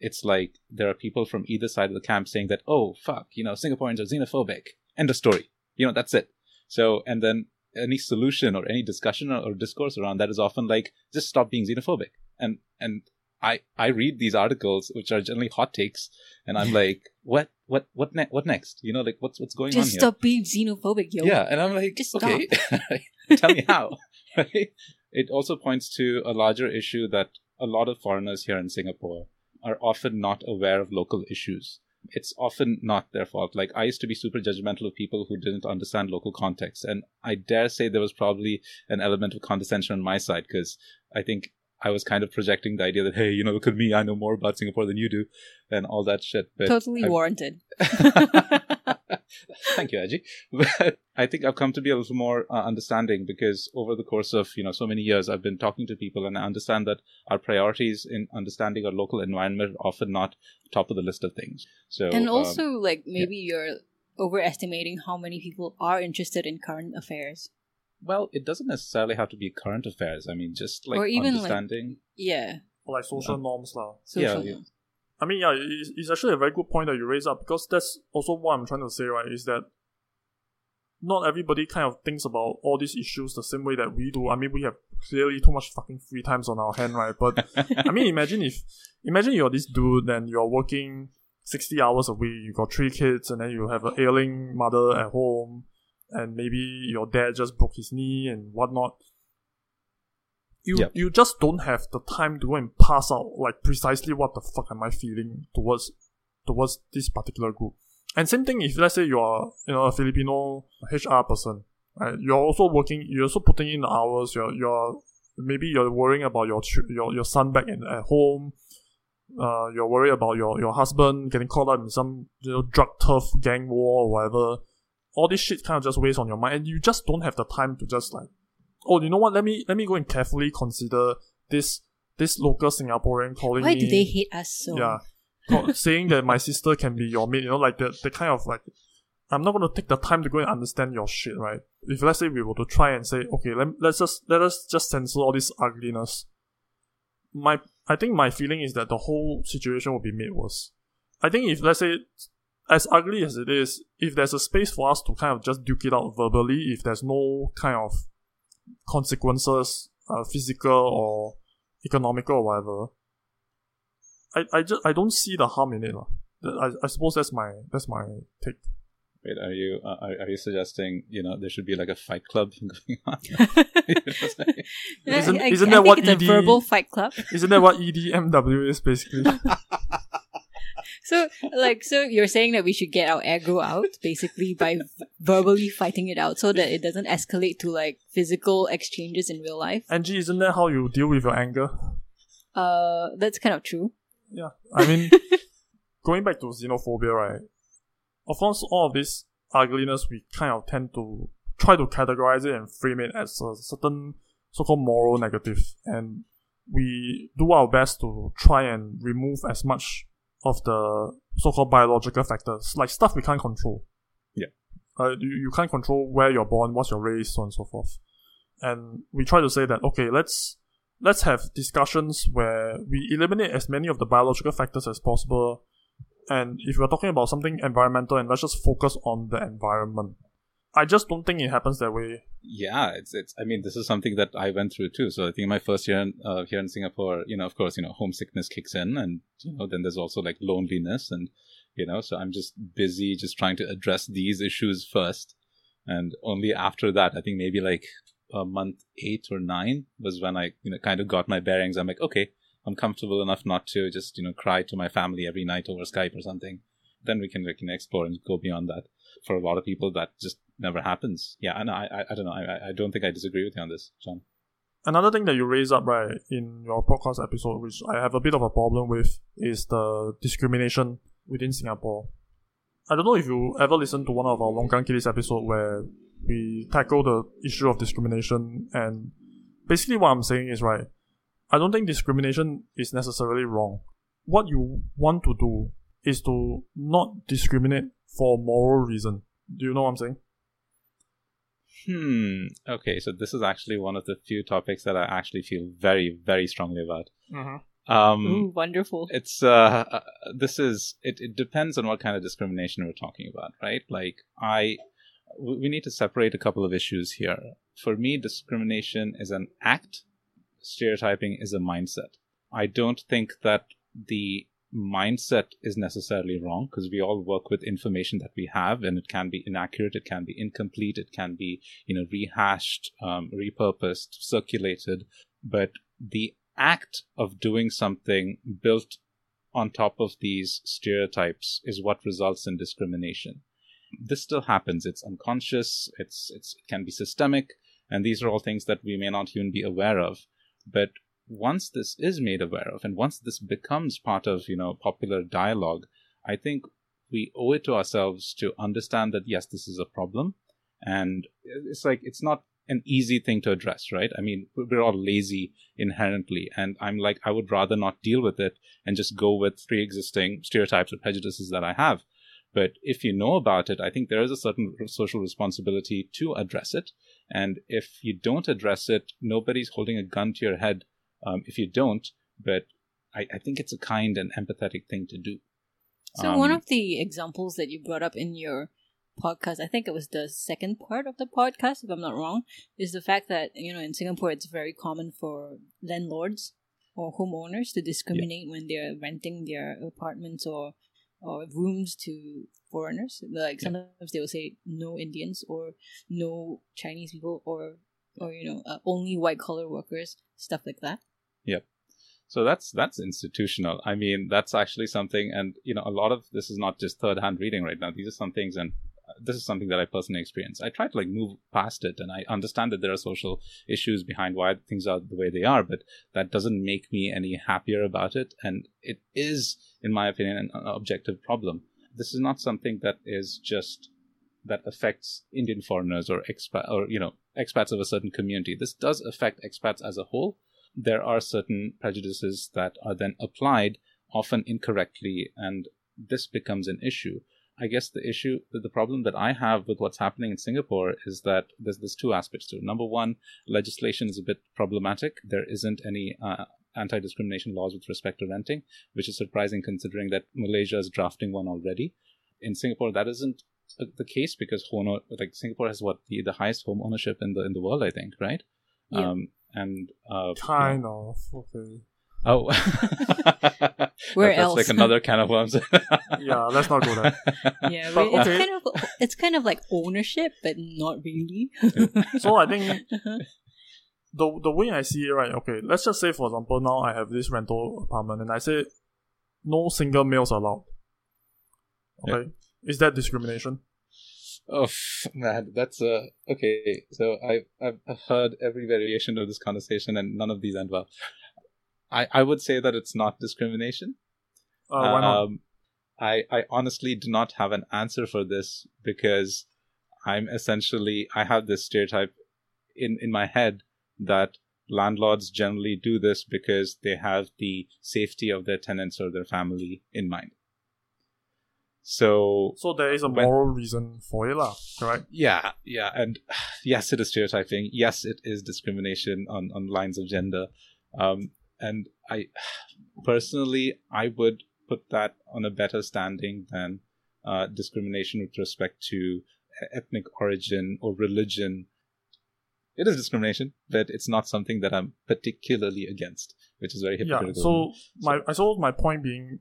it's like there are people from either side of the camp saying that, oh fuck, you know, Singaporeans are xenophobic. End of story. You know, that's it. So and then any solution or any discussion or, or discourse around that is often like just stop being xenophobic. And and I I read these articles which are generally hot takes, and I'm like, what what what ne- what next? You know, like what's what's going Just on here? stop being xenophobic, yo. Yeah, and I'm like, Just okay, <laughs> tell me <laughs> how. <laughs> Right? It also points to a larger issue that a lot of foreigners here in Singapore are often not aware of local issues. It's often not their fault. Like, I used to be super judgmental of people who didn't understand local context. And I dare say there was probably an element of condescension on my side because I think I was kind of projecting the idea that, hey, you know, look at me, I know more about Singapore than you do, and all that shit. But Totally I- warranted. <laughs> <laughs> Thank you, Aji. <laughs> But I think I've come to be a little more uh, understanding because over the course of you know so many years, I've been talking to people, and I understand that our priorities in understanding our local environment are often not top of the list of things. So and um, also, like, maybe you're overestimating how many people are interested in current affairs. Well, it doesn't necessarily have to be current affairs. I mean, just like Or even, like- understanding. Yeah. Or like social norms lah. Social yeah. norms. I mean, yeah, it's, it's actually a very good point that you raise up because that's also what I'm trying to say, right? Is that not everybody kind of thinks about all these issues the same way that we do. I mean, we have clearly too much fucking free times on our hand, right? But I mean, imagine if, imagine you're this dude and you're working 60 hours a week, you got three kids, and then you have an ailing mother at home, and maybe your dad just broke his knee and whatnot. You, Yep. you just don't have the time to go and pass out like precisely what the fuck am I feeling towards towards this particular group. And same thing if let's say you're you know a Filipino HR person, right? You're also working. You're also putting in the hours. You're you're maybe you're worrying about your your your son back in at home. Uh, you're worried about your your husband getting caught up in some you know drug turf gang war or whatever. All this shit kind of just weighs on your mind, and you just don't have the time to just like, oh, you know what? Let me let me go and carefully consider this this local Singaporean calling Why me. do they hate us so? Yeah. <laughs> Saying that my sister can be your mate, you know, like the, the kind of like, I'm not going to take the time to go and understand your shit, right? If let's say we were to try and say, okay, let, let's just, let us just censor all this ugliness. My, I think my feeling is that the whole situation will be made worse. I think if, let's say, as ugly as it is, if there's a space for us to kind of just duke it out verbally, if there's no kind of consequences, uh, physical or economical or whatever, I, I just I don't see the harm in it. lah. I, I suppose that's my that's my take. Wait, are you uh, are, are you suggesting you know there should be like a fight club <laughs> going on? <laughs> <laughs> Isn't- isn't I that think what it's a ED verbal fight club. Isn't that what EDMW is basically? So, like, so you're saying that we should get our aggro out basically by verbally fighting it out, so that it doesn't escalate to like physical exchanges in real life. Angie, isn't that how you deal with your anger? Uh, that's kind of true. Yeah, I mean, <laughs> going back to xenophobia, right? Of course, all of this ugliness, we kind of tend to try to categorize it and frame it as a certain so-called moral negative, and we do our best to try and remove as much of the so-called biological factors, like stuff we can't control. Yeah. Uh, you, you can't control where you're born, what's your race, so on and so forth. And we try to say that, okay, let's, let's have discussions where we eliminate as many of the biological factors as possible. And if we're talking about something environmental, and let's just focus on the environment. I just don't think it happens that way. Yeah, it's it's. I mean, this is something that I went through too. So I think my first year uh, here in Singapore, you know, of course, you know, homesickness kicks in, and you know, then there's also like loneliness, and you know, so I'm just busy just trying to address these issues first, and only after that, I think maybe like a month eight or nine was when I you know kind of got my bearings. I'm like, okay, I'm comfortable enough not to just you know cry to my family every night over Skype or something. Then we can we can explore and go beyond that. For a lot of people, that just never happens. Yeah, and I, I, I don't know. I, I don't think I disagree with you on this, John. Another thing that you raise up, right, in your podcast episode, which I have a bit of a problem with, is the discrimination within Singapore. I don't know if you ever listened to one of our Longkang Kiddies episode where we tackle the issue of discrimination and basically what I'm saying is right, I don't think discrimination is necessarily wrong. What you want to do is to not discriminate for moral reason. Do you know what I'm saying? Hmm. Okay, so this is actually one of the few topics that I actually feel very, very strongly about. Mm-hmm. Um, Ooh, wonderful. it's uh, uh, this is it. It depends on what kind of discrimination we're talking about, right? Like I, we we need to separate a couple of issues here. For me, discrimination is an act. Stereotyping is a mindset. I don't think that the mindset is necessarily wrong because we all work with information that we have and it can be inaccurate it can be incomplete it can be you know rehashed um, repurposed circulated. But the act of doing something built on top of these stereotypes is what results in discrimination. This still happens. It's unconscious it's, it's it can be systemic and these are all things that we may not even be aware of. But once this is made aware of and once this becomes part of you know popular dialogue i think we owe it to ourselves to understand that yes this is a problem. And it's like it's not an easy thing to address right? I mean we're all lazy inherently. And i'm like i would rather not deal with it and just go with pre-existing stereotypes or prejudices that i have. But if you know about it i think there is a certain social responsibility to address it. And if you don't address it nobody's holding a gun to your head um, if you don't. But I, I, think it's a kind and empathetic thing to do. So um, one of the examples that you brought up in your podcast, I think it was the second part of the podcast, if I'm not wrong, is the fact that you know in Singapore it's very common for landlords or homeowners to discriminate yeah. when they're renting their apartments or or rooms to foreigners. Like sometimes yeah. they will say no Indians or no Chinese people or or you know uh, only white collar workers, stuff like that. Yep. So that's that's institutional. I mean, that's actually something, and you know, a lot of this is not just third hand reading right now. These are some things, and uh, this is something that I personally experience. I try to like move past it, and I understand that there are social issues behind why things are the way they are, but that doesn't make me any happier about it. And it is, in my opinion, an objective problem. This is not something that is just that affects Indian foreigners or expat or you know expats of a certain community. This does affect expats as a whole, there are certain prejudices that are then applied, often incorrectly, and this becomes an issue. I guess the issue, the problem that I have with what's happening in Singapore is that there's there's two aspects to it. Number one, legislation is a bit problematic. There isn't any uh, anti-discrimination laws with respect to renting, which is surprising considering that Malaysia is drafting one already. In Singapore, that isn't the case because like Singapore has what the, the highest home ownership in the in the world, I think, right? Yeah. Um, and uh, kind yeah. of okay. Oh, <laughs> where that's else? like another can of worms. <laughs> yeah, let's not go there. <laughs> yeah, But, it's okay. kind of it's kind of like ownership, but not really. So I think Uh-huh. the the way I see it, right? Okay, let's just say for example, now I have this rental apartment, and I say no single males allowed. Okay, is that discrimination? Oh man, that's uh okay. So I've I've heard every variation of this conversation, and none of these end well. I I would say that it's not discrimination. Uh, why not? Um, I I honestly do not have an answer for this because I'm essentially I have this stereotype in in my head that landlords generally do this because they have the safety of their tenants or their family in mind. So, So there is a When- moral reason for it, lah. Correct. yeah, yeah, and <sighs> yes, it is stereotyping. Yes, it is discrimination on on lines of gender. Um, and I <sighs> personally, I would put that on a better standing than uh, discrimination with respect to ethnic origin or religion. It is discrimination, but it's not something that I'm particularly against, which is very hypocritical. Yeah. hypocritical. So my I suppose my point being,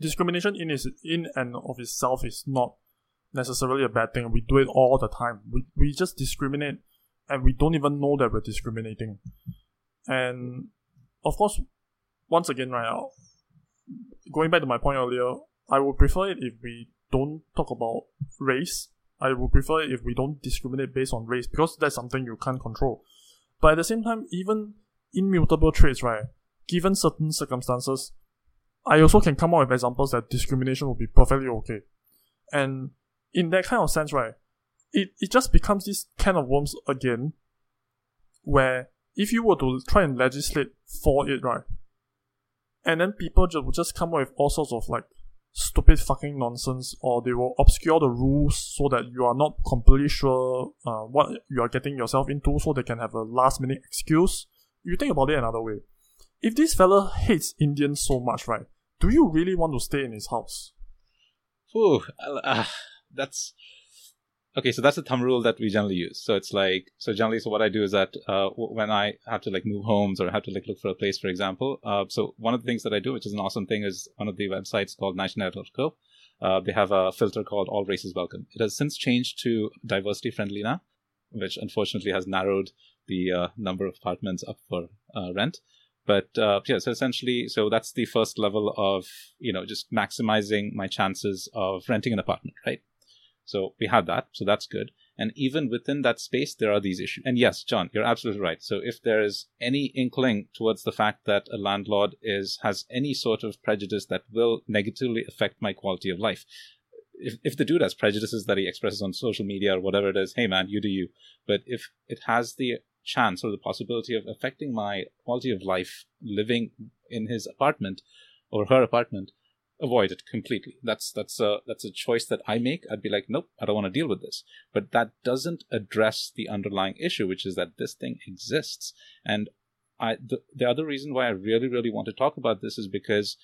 discrimination in is in and of itself is not necessarily a bad thing. We do it all the time. We we just discriminate, and we don't even know that we're discriminating. And of course, once again, right, I'll- going back to my point earlier, I would prefer it if we don't talk about race. I would prefer it if we don't discriminate based on race because that's something you can't control. But at the same time, even immutable traits, right? Given certain circumstances, I also can come up with examples that discrimination would be perfectly okay. And in that kind of sense, right, it, it just becomes this can of worms again, where if you were to try and legislate for it, right, and then people just would just come up with all sorts of like stupid fucking nonsense, or they will obscure the rules so that you are not completely sure uh, what you are getting yourself into, so they can have a last minute excuse. You think about it another way. If this fella hates Indians so much, right, do you really want to stay in his house? Whew, uh, that's okay. So that's the thumb rule that we generally use. So it's like so generally. So what I do is that uh, when I have to like move homes or have to like look for a place, for example. Uh, so one of the things that I do, which is an awesome thing, is one of the websites called 99.co. Uh, they have a filter called All Races Welcome. It has since changed to diversity friendly now, which unfortunately has narrowed the uh, number of apartments up for uh, rent. But uh, yeah, so essentially, so that's the first level of you know just maximizing my chances of renting an apartment, right? So we have that, so that's good. And even within that space, there are these issues. And yes, John, you're absolutely right. So if there is any inkling towards the fact that a landlord is has any sort of prejudice that will negatively affect my quality of life, if, if the dude has prejudices that he expresses on social media or whatever it is, hey man, you do you. But if it has the chance or the possibility of affecting my quality of life living in his apartment or her apartment, avoid it completely. That's that's a that's a choice that I make. I'd be like, nope, I don't want to deal with this. But that doesn't address the underlying issue, which is that this thing exists. And I the, the other reason why I really really want to talk about this is because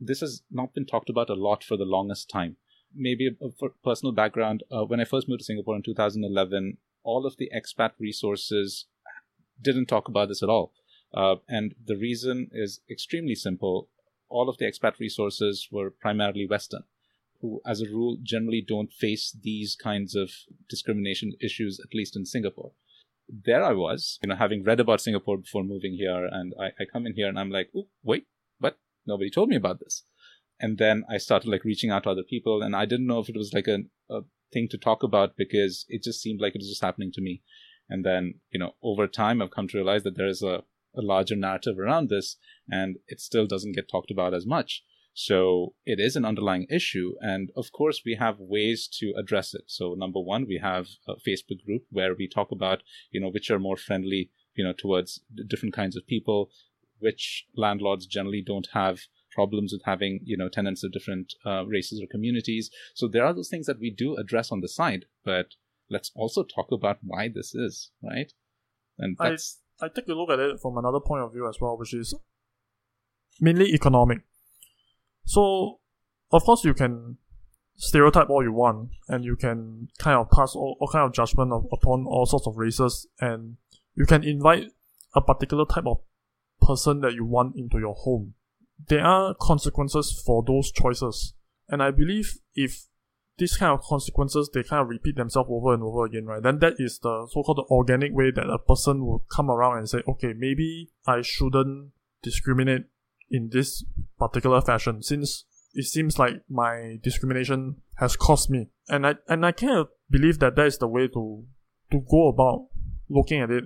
this has not been talked about a lot for the longest time. Maybe a, a personal background. Uh, when I first moved to Singapore in 2011, all of the expat resources didn't talk about this at all. Uh, and the reason is extremely simple. All of the expat resources were primarily Western, who, as a rule, generally don't face these kinds of discrimination issues, at least in Singapore. There I was, you know, having read about Singapore before moving here, and I, I come in here and I'm like, oh, wait, but nobody told me about this. And then I started like reaching out to other people, and I didn't know if it was like a, a thing to talk about because it just seemed like it was just happening to me. And then, you know, over time, I've come to realize that there is a, a larger narrative around this, and it still doesn't get talked about as much. So it is an underlying issue. And of course, we have ways to address it. So, number one, we have a Facebook group where we talk about, you know, which are more friendly, you know, towards different kinds of people, which landlords generally don't have problems with having, you know, tenants of different uh, races or communities. So there are those things that we do address on the side, but let's also talk about why this is, right? And I, I take a look at it from another point of view as well, which is mainly economic. So, of course, you can stereotype all you want, and you can kind of pass all, all kind of judgment of, upon all sorts of races, and you can invite a particular type of person that you want into your home. There are consequences for those choices, and I believe if these kind of consequences they kind of repeat themselves over and over again, right? Then that is the so-called organic way that a person will come around and say, okay, maybe I shouldn't discriminate in this particular fashion since it seems like my discrimination has cost me. And I and I kind of believe that that is the way to to go about looking at it.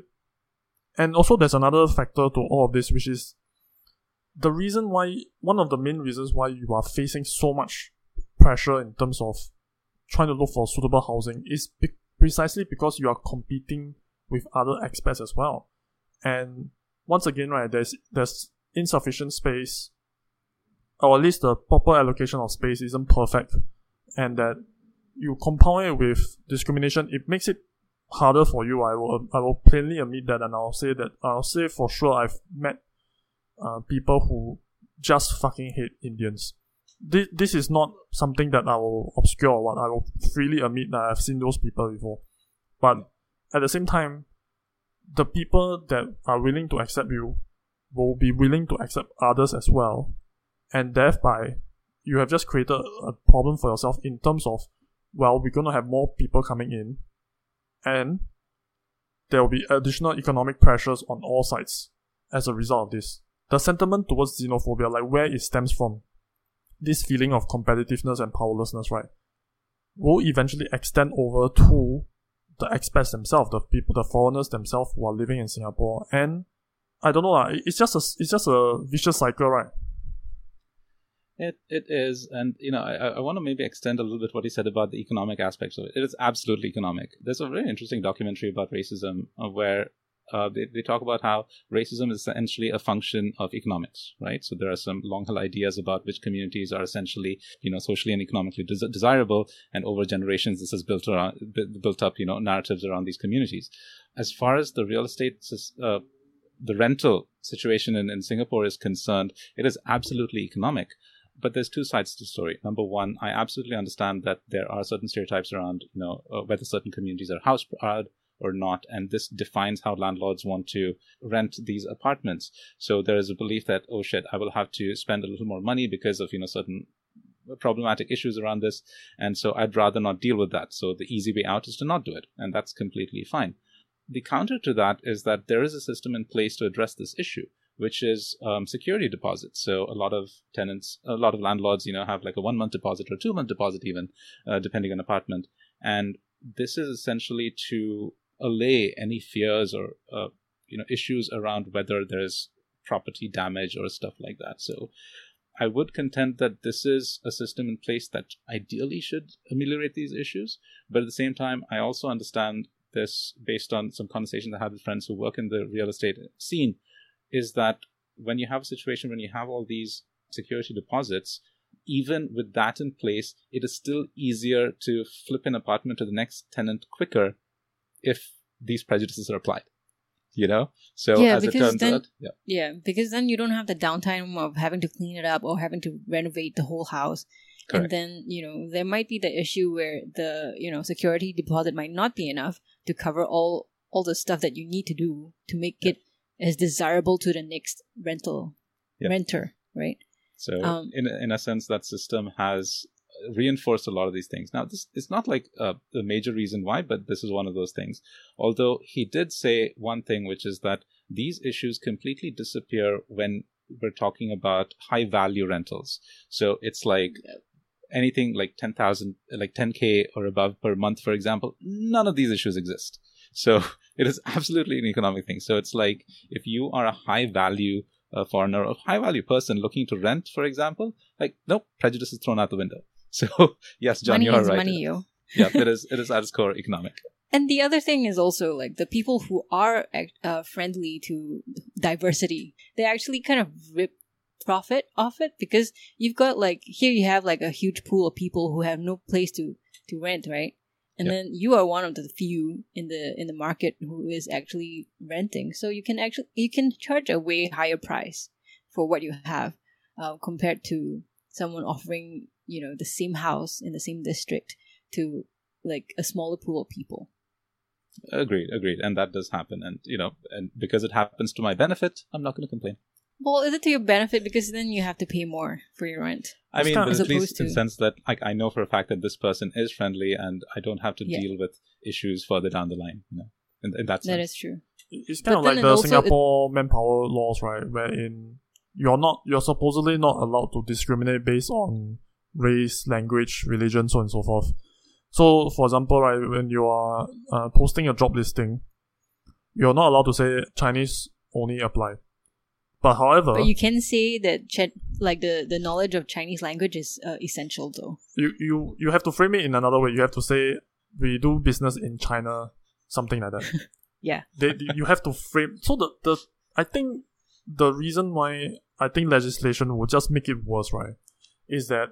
And also there's another factor to all of this, which is the reason why one of the main reasons why you are facing so much pressure in terms of trying to look for suitable housing is be- precisely because you are competing with other expats as well. And once again, right, there's there's insufficient space, or at least the proper allocation of space isn't perfect, and that you compound it with discrimination, it makes it harder for you. I will I will plainly admit that, and I'll say that I'll say for sure I've met uh, people who just fucking hate Indians. This this is not something that I will obscure or what. I will freely admit that I've seen those people before, but at the same time, the people that are willing to accept you will be willing to accept others as well, and thereby you have just created a problem for yourself in terms of well, we're gonna have more people coming in, and there will be additional economic pressures on all sides as a result of this. The sentiment towards xenophobia, like where it stems from, this feeling of competitiveness and powerlessness, right, will eventually extend over to the expats themselves, the people, the foreigners themselves who are living in Singapore, and I don't know, it's just a, it's just a vicious cycle, right? It it is, and you know, I, I want to maybe extend a little bit what he said about the economic aspects of it. It is absolutely economic. There's a very interesting documentary about racism uh, where uh, they, they talk about how racism is essentially a function of economics, right? So there are some long-held ideas about which communities are essentially, you know, socially and economically des- desirable, and over generations, this has built around, built up, you know, narratives around these communities. As far as the real estate, uh, the rental situation in, in Singapore is concerned, it is absolutely economic. But there's two sides to the story. Number one, I absolutely understand that there are certain stereotypes around, you know, uh, whether certain communities are house proud or not, and this defines how landlords want to rent these apartments. So there is a belief that, oh shit, I will have to spend a little more money because of, you know, certain problematic issues around this, and so I'd rather not deal with that. So the easy way out is to not do it, and that's completely fine. The counter to that is that there is a system in place to address this issue which is um, security deposits. So a lot of tenants, a lot of landlords, you know, have like a one month deposit or two month deposit, even uh, depending on apartment. And this is essentially to allay any fears or uh, you know issues around whether there is property damage or stuff like that. So I would contend that this is a system in place that ideally should ameliorate these issues. But at the same time, I also understand this based on some conversations I had with friends who work in the real estate scene is that when you have a situation when you have all these security deposits, even with that in place, it is still easier to flip an apartment to the next tenant quicker if these prejudices are applied. You know, so yeah, as it because turns then, out, yeah, Yeah, because then you don't have the downtime of having to clean it up or having to renovate the whole house. Correct. And then, you know, there might be the issue where the, you know, security deposit might not be enough to cover all all the stuff that you need to do to make it as desirable to the next rental Yeah. renter, right? So Um, in in a sense, that system has reinforced a lot of these things. Now, this is not like a, the major reason why, but this is one of those things. Although he did say one thing, which is that these issues completely disappear when we're talking about high value rentals. So it's like anything like 10,000, like 10K or above per month, for example, none of these issues exist. So <laughs> it is absolutely an economic thing. So it's like if you are a high value uh, foreigner, a high value person looking to rent, for example, like nope, prejudice is thrown out the window. <laughs> So yes, John, money you are is right. money, you. <laughs> yeah, it is. It is at its core economic. And the other thing is also like the people who are uh, friendly to diversity, they actually kind of rip profit off it because you've got like here you have like a huge pool of people who have no place to to rent, right? And Yep. then you are one of the few in the in the market who is actually renting, so you can actually you can charge a way higher price for what you have uh, compared to someone offering you know the same house in the same district to like a smaller pool of people. Agreed, agreed, and that does happen. And you know, and because it happens to my benefit, I'm not going to complain. Well, is it to your benefit because then you have to pay more for your rent? I It's mean, kind but of- at least opposed in the sense that like I know for a fact that this person is friendly, and I don't have to Yeah. deal with issues further down the line. You know, in, in that sense. That is true. It's kind But of like then the it Singapore manpower laws, right? Wherein you're not, you're supposedly not allowed to discriminate based on race, language, religion, so on and so forth. So, for example, right, when you are uh, posting a job listing, you're not allowed to say Chinese only apply. But however, But you can say that Ch- like the, the knowledge of Chinese language is uh, essential though. you, you you have to frame it in another way. You have to say we do business in China, something like that. <laughs> Yeah. They you have to frame. So the the I think the reason why I think legislation will just make it worse, right, is that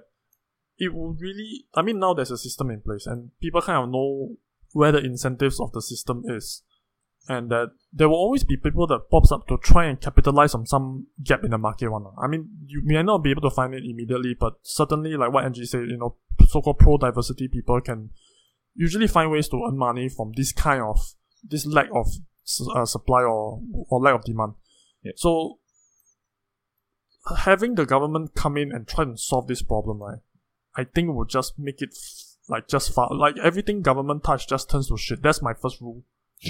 it will really. I mean, now there's a system in place, and people kind of know where the incentives of the system is, and that there will always be people that pops up to try and capitalize on some gap in the market. One, I mean, you may not be able to find it immediately, but certainly, like what Angie said, you know, so-called pro-diversity people can usually find ways to earn money from this kind of this lack of uh, supply or or lack of demand. Yeah. So having the government come in and try and solve this problem, right? I think will just make it like just far like everything government touch just turns to shit. That's my first rule.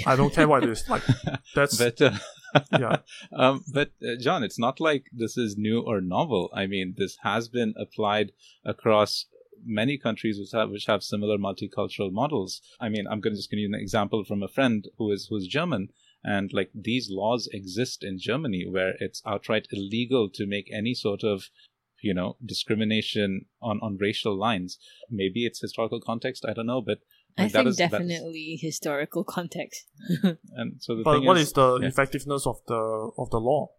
I don't care what it is. Like <laughs> that's but uh, <laughs> yeah. <laughs> um, but uh, John, it's not like this is new or novel. I mean, this has been applied across many countries which have which have similar multicultural models. I mean, I'm going to just give you an example from a friend who is who's German, and like these laws exist in Germany where it's outright illegal to make any sort of you know discrimination on on racial lines. Maybe it's historical context. I don't know, but I that think is- that is- definitely historical context. <laughs> and so the But thing what is, is the yeah. effectiveness of the of the law?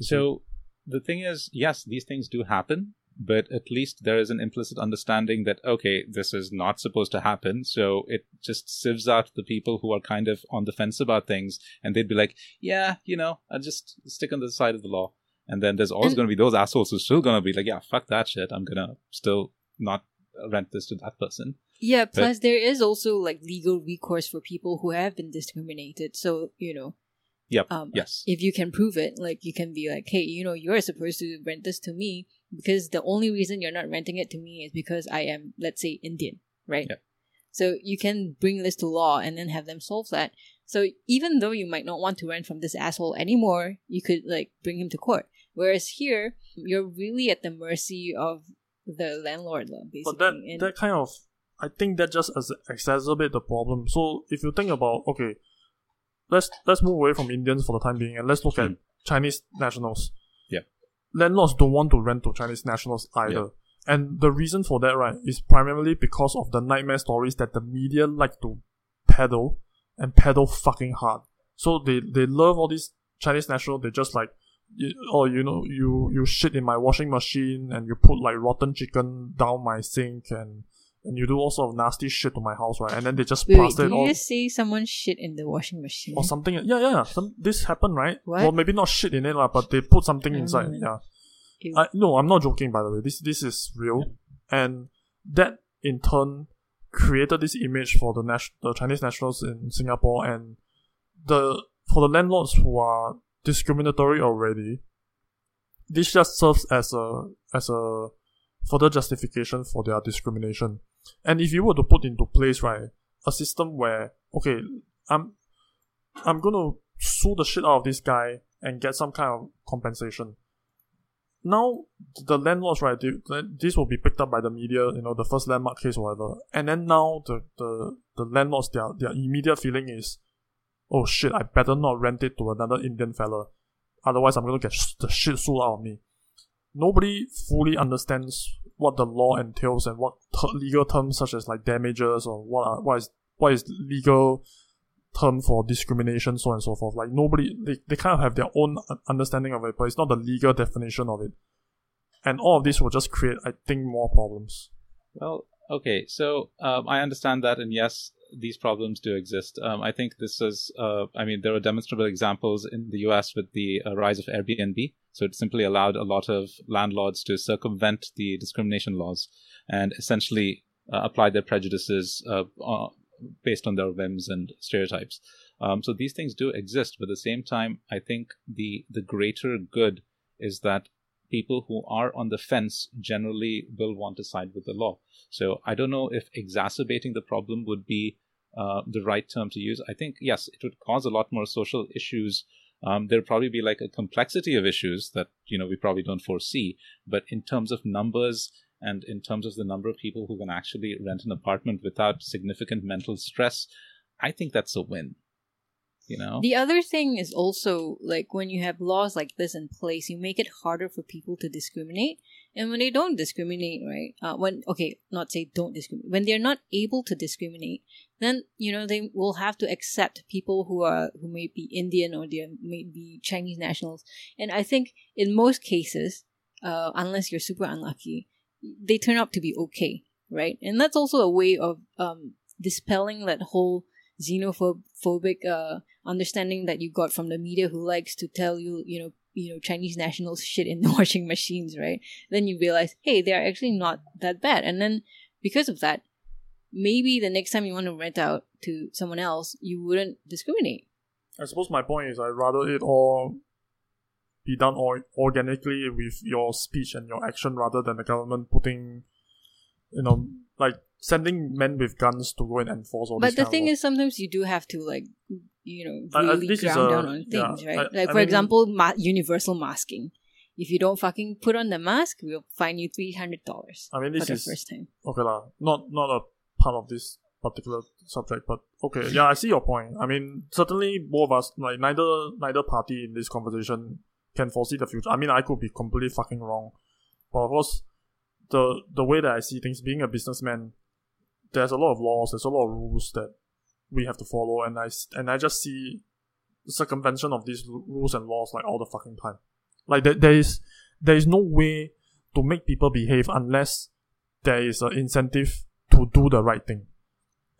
So the thing is, yes, these things do happen, but at least there is an implicit understanding that okay, this is not supposed to happen. So it just sieves out the people who are kind of on the fence about things, and they'd be like, yeah, you know, I'll just stick on the side of the law. And then there's always going to be those assholes who's still going to be like, yeah, fuck that shit. I'm gonna still not rent this to that person. Yeah, plus there is also like legal recourse for people who have been discriminated. So, you know, Yep. um yes. if you can prove it, like you can be like, hey, you know, you're supposed to rent this to me because the only reason you're not renting it to me is because I am, let's say, Indian, right? Yep. So you can bring this to law and then have them solve that. So even though you might not want to rent from this asshole anymore, you could like bring him to court. Whereas here, you're really at the mercy of the landlord, lah, basically. But that And- that kind of I think that just ex- exacerbate the problem. So if you think about okay, let's let's move away from Indians for the time being and let's look at Hmm. Chinese nationals. Yeah. Landlords don't want to rent to Chinese nationals either. And the reason for that, right, is primarily because of the nightmare stories that the media like to peddle and peddle fucking hard. So they, they love all these Chinese nationals. They just like, you, oh, you know, you, you shit in my washing machine and you put like rotten chicken down my sink and, and you do all sort of nasty shit to my house, right? And then they just Wait, wait, plaster did it you just say someone shit in the washing machine? or something. Yeah, yeah, yeah. Some, this happened, right? What? Well, maybe not shit in it, lah, but they put something inside. Yeah. Ew. I, no, I'm not joking. By the way, this this is real, and that in turn created this image for the nation, the Chinese nationals in Singapore, and the for the landlords who are discriminatory already. This just serves as a as a further justification for their discrimination. And if you were to put into place, right, a system where okay, I'm I'm gonna sue the shit out of this guy and get some kind of compensation. Now the landlords, right? They, this will be picked up by the media, you know, the first landmark case or whatever. And then now the the the landlords, their their immediate feeling is, oh shit, I better not rent it to another Indian fella, otherwise I'm gonna get sh- the shit sued out of me. Nobody fully understands what the law entails and what legal terms such as like damages or what are, what is what is legal term for discrimination, so on and so forth. Like nobody, they, they kind of have their own understanding of it, but it's not the legal definition of it. And all of this will just create, I think, more problems. Well, okay, so um, I understand that, and yes, these problems do exist. Um, I think this is, uh, I mean, there are demonstrable examples in the US with the uh, rise of Airbnb. So it simply allowed a lot of landlords to circumvent the discrimination laws and essentially uh, apply their prejudices uh, uh, based on their whims and stereotypes. Um, so these things do exist, but at the same time, I think the the greater good is that people who are on the fence generally will want to side with the law. So I don't know if exacerbating the problem would be uh, the right term to use. I think yes, it would cause a lot more social issues. Um, there'd probably be like a complexity of issues that you know we probably don't foresee. But in terms of numbers and in terms of the number of people who can actually rent an apartment without significant mental stress, I think that's a win. You know, The other thing is also like when you have laws like this in place, you make it harder for people to discriminate. And when they don't discriminate, right? Uh, when okay, not say don't discriminate. When they're not able to discriminate, then you know they will have to accept people who are who may be Indian or they may be Chinese nationals. And I think in most cases, uh, unless you're super unlucky, they turn out to be okay, right? And that's also a way of um, dispelling that whole xenophobic uh, understanding that you got from the media who likes to tell you, you know, you know, Chinese nationals shit in the <laughs> washing machines, right? Then you realize, hey, they're actually not that bad. And then because of that, maybe the next time you want to rent out to someone else, you wouldn't discriminate. I suppose my point is I'd rather it all be done or- organically with your speech and your action rather than the government putting, you know, like sending men with guns to go and enforce all But these the thing is, sometimes you do have to like, you know, I- I- really ground a- down uh, on yeah, things, right? I- like I for mean- example, ma- universal masking. If you don't fucking put on the mask, we'll fine you three hundred dollars I mean, this the is first time. okay lah. Not not a part of this particular subject, but okay. Yeah, I see your point. I mean, certainly both of us, like neither neither party in this conversation can foresee the future. I mean, I could be completely fucking wrong, but of course, the the way that I see things, being a businessman, there's a lot of laws, there's a lot of rules that we have to follow, and I and I just see circumvention of these rules and laws like all the fucking time. Like there, there is there is no way to make people behave unless there is an incentive to do the right thing,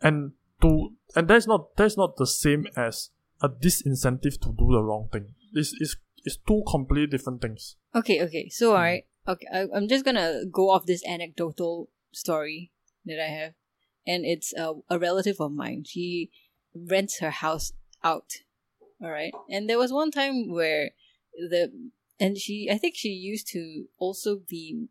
and to and that's not that's not the same as a disincentive to do the wrong thing. It's it's, it's two completely different things. Okay, okay. So, mm. alright. Okay, I, I'm just gonna go off this anecdotal story that I have. And it's a, a relative of mine. She rents her house out. Alright. And there was one time where the. And she, I think she used to also be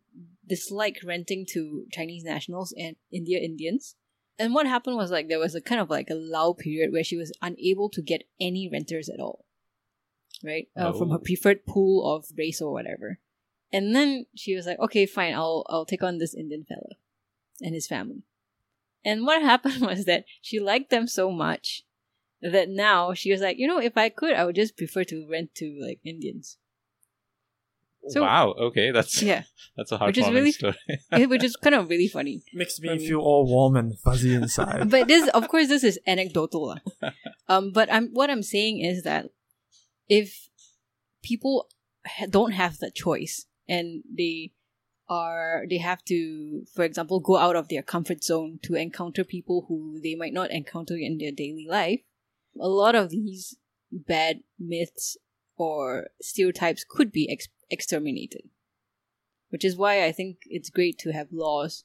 dislike renting to Chinese nationals and India Indians. And what happened was like there was a kind of like a lull period where she was unable to get any renters at all, right? Uh, From her Oh. preferred pool of race or whatever. And then she was like, okay, fine, I'll I'll take on this Indian fellow and his family. And what <laughs> happened was that she liked them so much that now she was like, you know, if I could, I would just prefer to rent to like Indians. So- wow. Okay, that's Yeah, <laughs> that's a hard. Which is really- story. <laughs> which is kind of really funny. Makes me me. feel all warm and fuzzy inside. but this of course this is anecdotal um but i'm what i'm saying is that if people ha- don't have the choice and they are they have to for example go out of their comfort zone to encounter people who they might not encounter in their daily life a lot of these bad myths or stereotypes could be ex- exterminated which is why i think it's great to have laws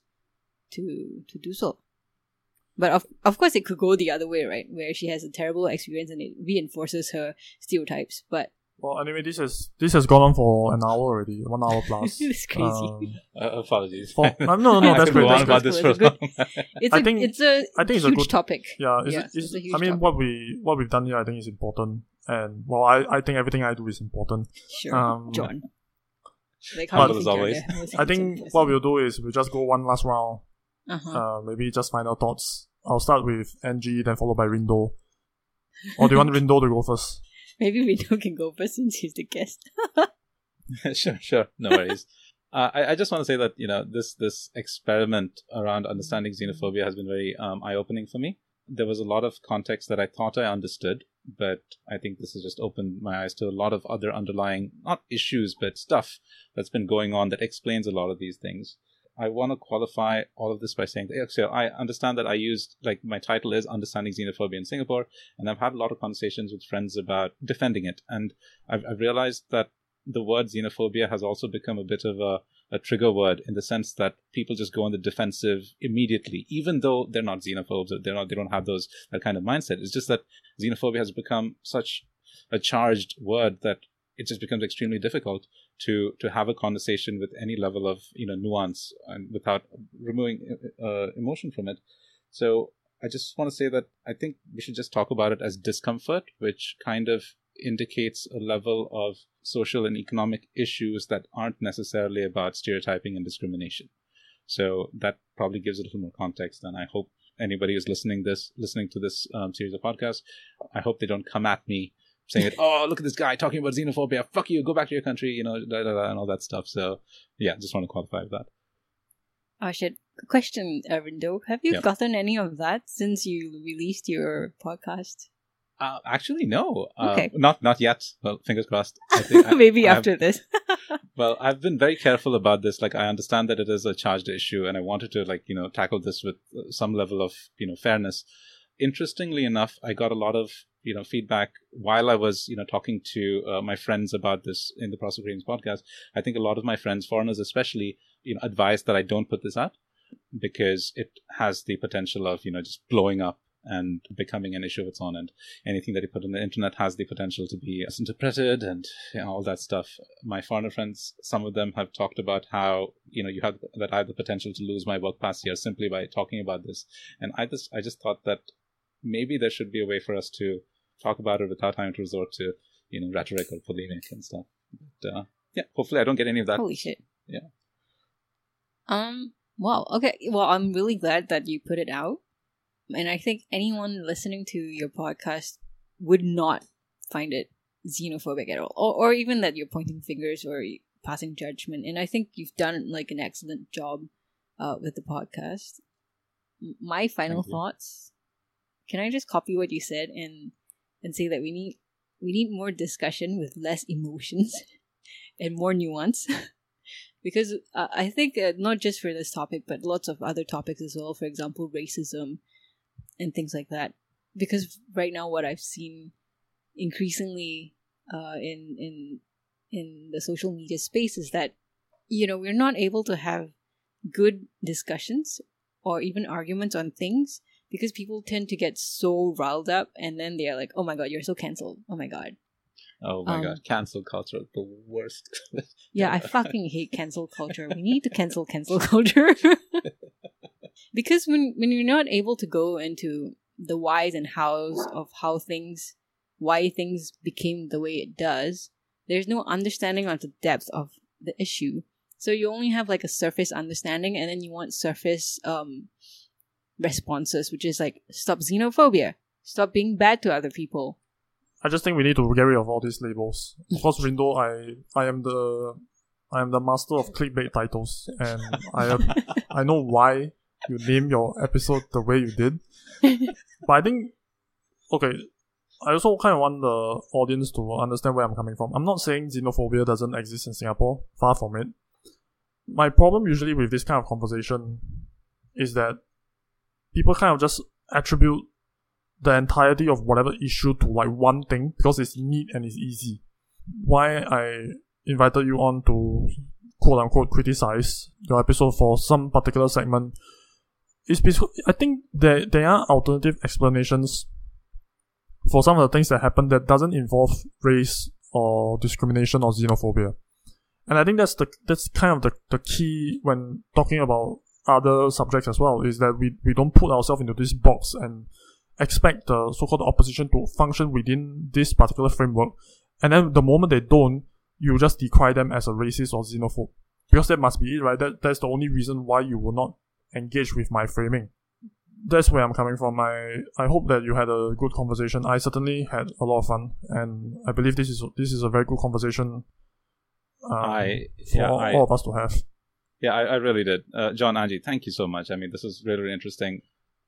to to do so but of of course, it could go the other way, right? Where she has a terrible experience and it reinforces her stereotypes. But well, anyway, this has this has gone on for an hour already, one hour <laughs> plus. It's crazy. Um, Uh, apologies. for, uh, no, no, no, <laughs> I that's great. That's about great. this It's for a good- long. it's I a think- it's a I think it's a huge good- topic. Yeah, it's, Yeah, it's, it's a huge I mean, topic. what we what we've done here, I think is important, and well, I, I think everything I do is important. Sure, Um, John. Like But- As always. I think what we'll do is we'll just go one last round. uh-huh. Uh, maybe just final thoughts. I'll start with Angie, then followed by Rindo. Or do you want <laughs> Rindo to go first? <laughs> Maybe Rito <laughs> can go first since he's the guest. <laughs> sure, sure. No worries. Uh, I, I just want to say that you know this this experiment around understanding xenophobia has been very um, eye opening for me. There was a lot of context that I thought I understood, but I think this has just opened my eyes to a lot of other underlying not issues but stuff that's been going on that explains a lot of these things. I want to qualify all of this by saying, that, so I understand that I used, like, my title is Understanding Xenophobia in Singapore, and I've had a lot of conversations with friends about defending it. And I've, I've realized that the word xenophobia has also become a bit of a, a trigger word in the sense that people just go on the defensive immediately, even though they're not xenophobes or they're not, they don't have those, that kind of mindset. It's just that xenophobia has become such a charged word that it just becomes extremely difficult to to have a conversation with any level of you know nuance and without removing uh, emotion from it. So I just want to say that I think we should just talk about it as discomfort, which kind of indicates a level of social and economic issues that aren't necessarily about stereotyping and discrimination. So that probably gives it a little more context, and I hope anybody who's listening this listening to this um, series of podcasts, I hope they don't come at me saying, "Oh, look at this guy talking about xenophobia. Fuck you. Go back to your country." You know, da, da, da, and all that stuff. So, yeah, just want to qualify with that. I should Question, Arindo. Have you Yeah. gotten any of that since you released your podcast? Uh, actually, no. Uh, Okay. Not not yet. Well, fingers crossed. I think <laughs> I- Maybe I've- after this. <laughs> Well, I've been very careful about this. Like, I understand that it is a charged issue, and I wanted to, like, you know, tackle this with uh, some level of, you know, fairness. Interestingly enough, I got a lot of, you know, feedback while I was, you know, talking to uh, my friends about this in the Process Ratings podcast. I think a lot of my friends, foreigners especially, you know, advised that I don't put this out because it has the potential of, you know, just blowing up and becoming an issue of its own. And anything that you put on the internet has the potential to be misinterpreted and you know, all that stuff my foreigner friends, some of them have talked about how you know you have that I have the potential to lose my work pass here simply by talking about this, and I just I just thought that maybe there should be a way for us to talk about it without having to resort to you know rhetoric or polemic and stuff. But uh, yeah, hopefully I don't get any of that. Holy shit. Yeah. Um. Wow. Okay. Well, I'm really glad that you put it out, and I think anyone listening to your podcast would not find it xenophobic at all, or, or even that you're pointing fingers or passing judgment. And I think you've done like an excellent job uh, with the podcast. My final Thank you. thoughts. Can I just copy what you said and and say that we need we need more discussion with less emotions <laughs> and more nuance <laughs> because uh, I think uh, not just for this topic, but lots of other topics as well. For example, racism and things like that. Because right now, what I've seen increasingly uh, in in in the social media space is that you know we're not able to have good discussions or even arguments on things because people tend to get so riled up and then they're like, "Oh my god, you're so cancelled! Oh my god." Oh my Um, god, cancel culture, the worst. <laughs> Yeah, I fucking hate cancel culture. We need to cancel cancel <laughs> culture. <laughs> because when when you're not able to go into the whys and hows of how things why things became the way it does, there's no understanding of the depth of the issue. So you only have like a surface understanding and then you want surface um responses, which is like stop xenophobia, stop being bad to other people. I just think we need to get rid of all these labels. Of course, Rindo, I I am the I am the master of clickbait titles, and I am, I know why you name your episode the way you did. But I think okay, I also kind of want the audience to understand where I'm coming from. I'm not saying xenophobia doesn't exist in Singapore. Far from it. My problem usually with this kind of conversation is that people kind of just attribute the entirety of whatever issue to like one thing because it's neat and it's easy. Why I invited you on to quote unquote criticize your episode for some particular segment is because I think there there are alternative explanations for some of the things that happen that doesn't involve race or discrimination or xenophobia. And I think that's the that's kind of the, the key when talking about other subjects as well, is that we, we don't put ourselves into this box and expect the so-called opposition to function within this particular framework. And then the moment they don't, you just decry them as a racist or xenophobe. Because that must be it, right? That that's the only reason why you will not engage with my framing. That's where I'm coming from. I I hope that you had a good conversation. I certainly had a lot of fun, and I believe this is this is a very good conversation. Um, I for yeah, all, I, all of us to have. Yeah, I, I really did. Uh, John, Angie, thank you so much. I mean, this is really, really interesting.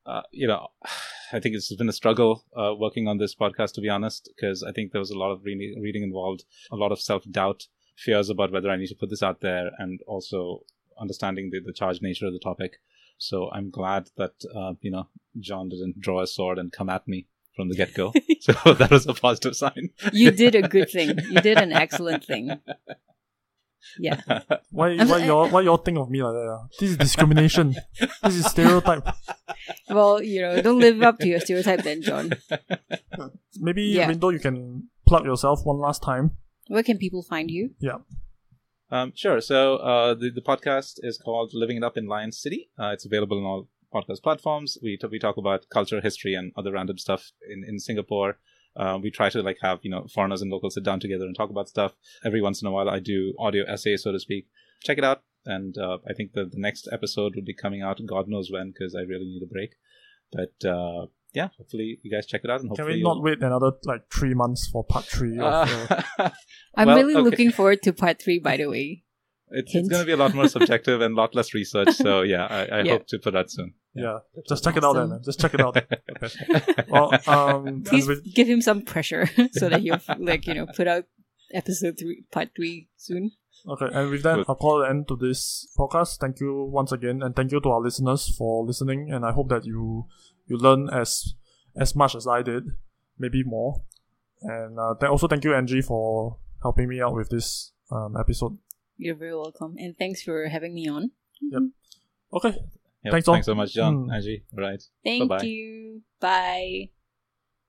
Uh, you know, <sighs> I think it's been a struggle uh, working on this podcast, to be honest, because I think there was a lot of re- reading involved, a lot of self doubt, fears about whether I need to put this out there, and also understanding the, the charged nature of the topic. So I'm glad that, uh, you know, John didn't draw a sword and come at me from the get go. <laughs> so <laughs> that was a positive sign. You did a good thing. You did an excellent thing. <laughs> Yeah. <laughs> Why <laughs> why y'all why y'all think of me like that? ah? This is discrimination. <laughs> this is stereotype. Well, you know, don't live up to your stereotype then, John. Maybe Yeah. Rindo, you can plug yourself one last time. Where can people find you? Yeah. Um, sure. So uh, the the podcast is called "Living It Up in Lion City." Uh, it's available on all podcast platforms. We t- we talk about culture, history, and other random stuff in in Singapore. Uh, we try to like have you know foreigners and locals sit down together and talk about stuff. Every once in a while, I do audio essays, so to speak. Check it out. And uh, I think the, the next episode will be coming out. God knows when, because I really need a break. But uh, yeah, hopefully you guys check it out. And Can hopefully we you'll- not wait another like three months for part three? Of, <laughs> uh, Uh, I'm Well, really okay. looking forward to part three. By the way, it's, it's going to be a lot more subjective and a lot less research. So <laughs> yeah, I, I Yeah. hope to put that soon. yeah, just check it out, then. Man. Just check it out. <laughs> Okay. Well, um, <laughs> please with- give him some pressure so that he'll like you know put out episode three, part three soon. Okay, and with that, Good. I'll call an end to this podcast. Thank you once again, and thank you to our listeners for listening. And I hope that you you learn as as much as I did, maybe more. And uh, th- also thank you, Angie, for helping me out with this um, episode. You're very welcome, and thanks for having me on. Yep. Okay, Yep, Thanks all. Thanks so much, John, Mm. Angie. All right. Thank Bye-bye. you. Bye.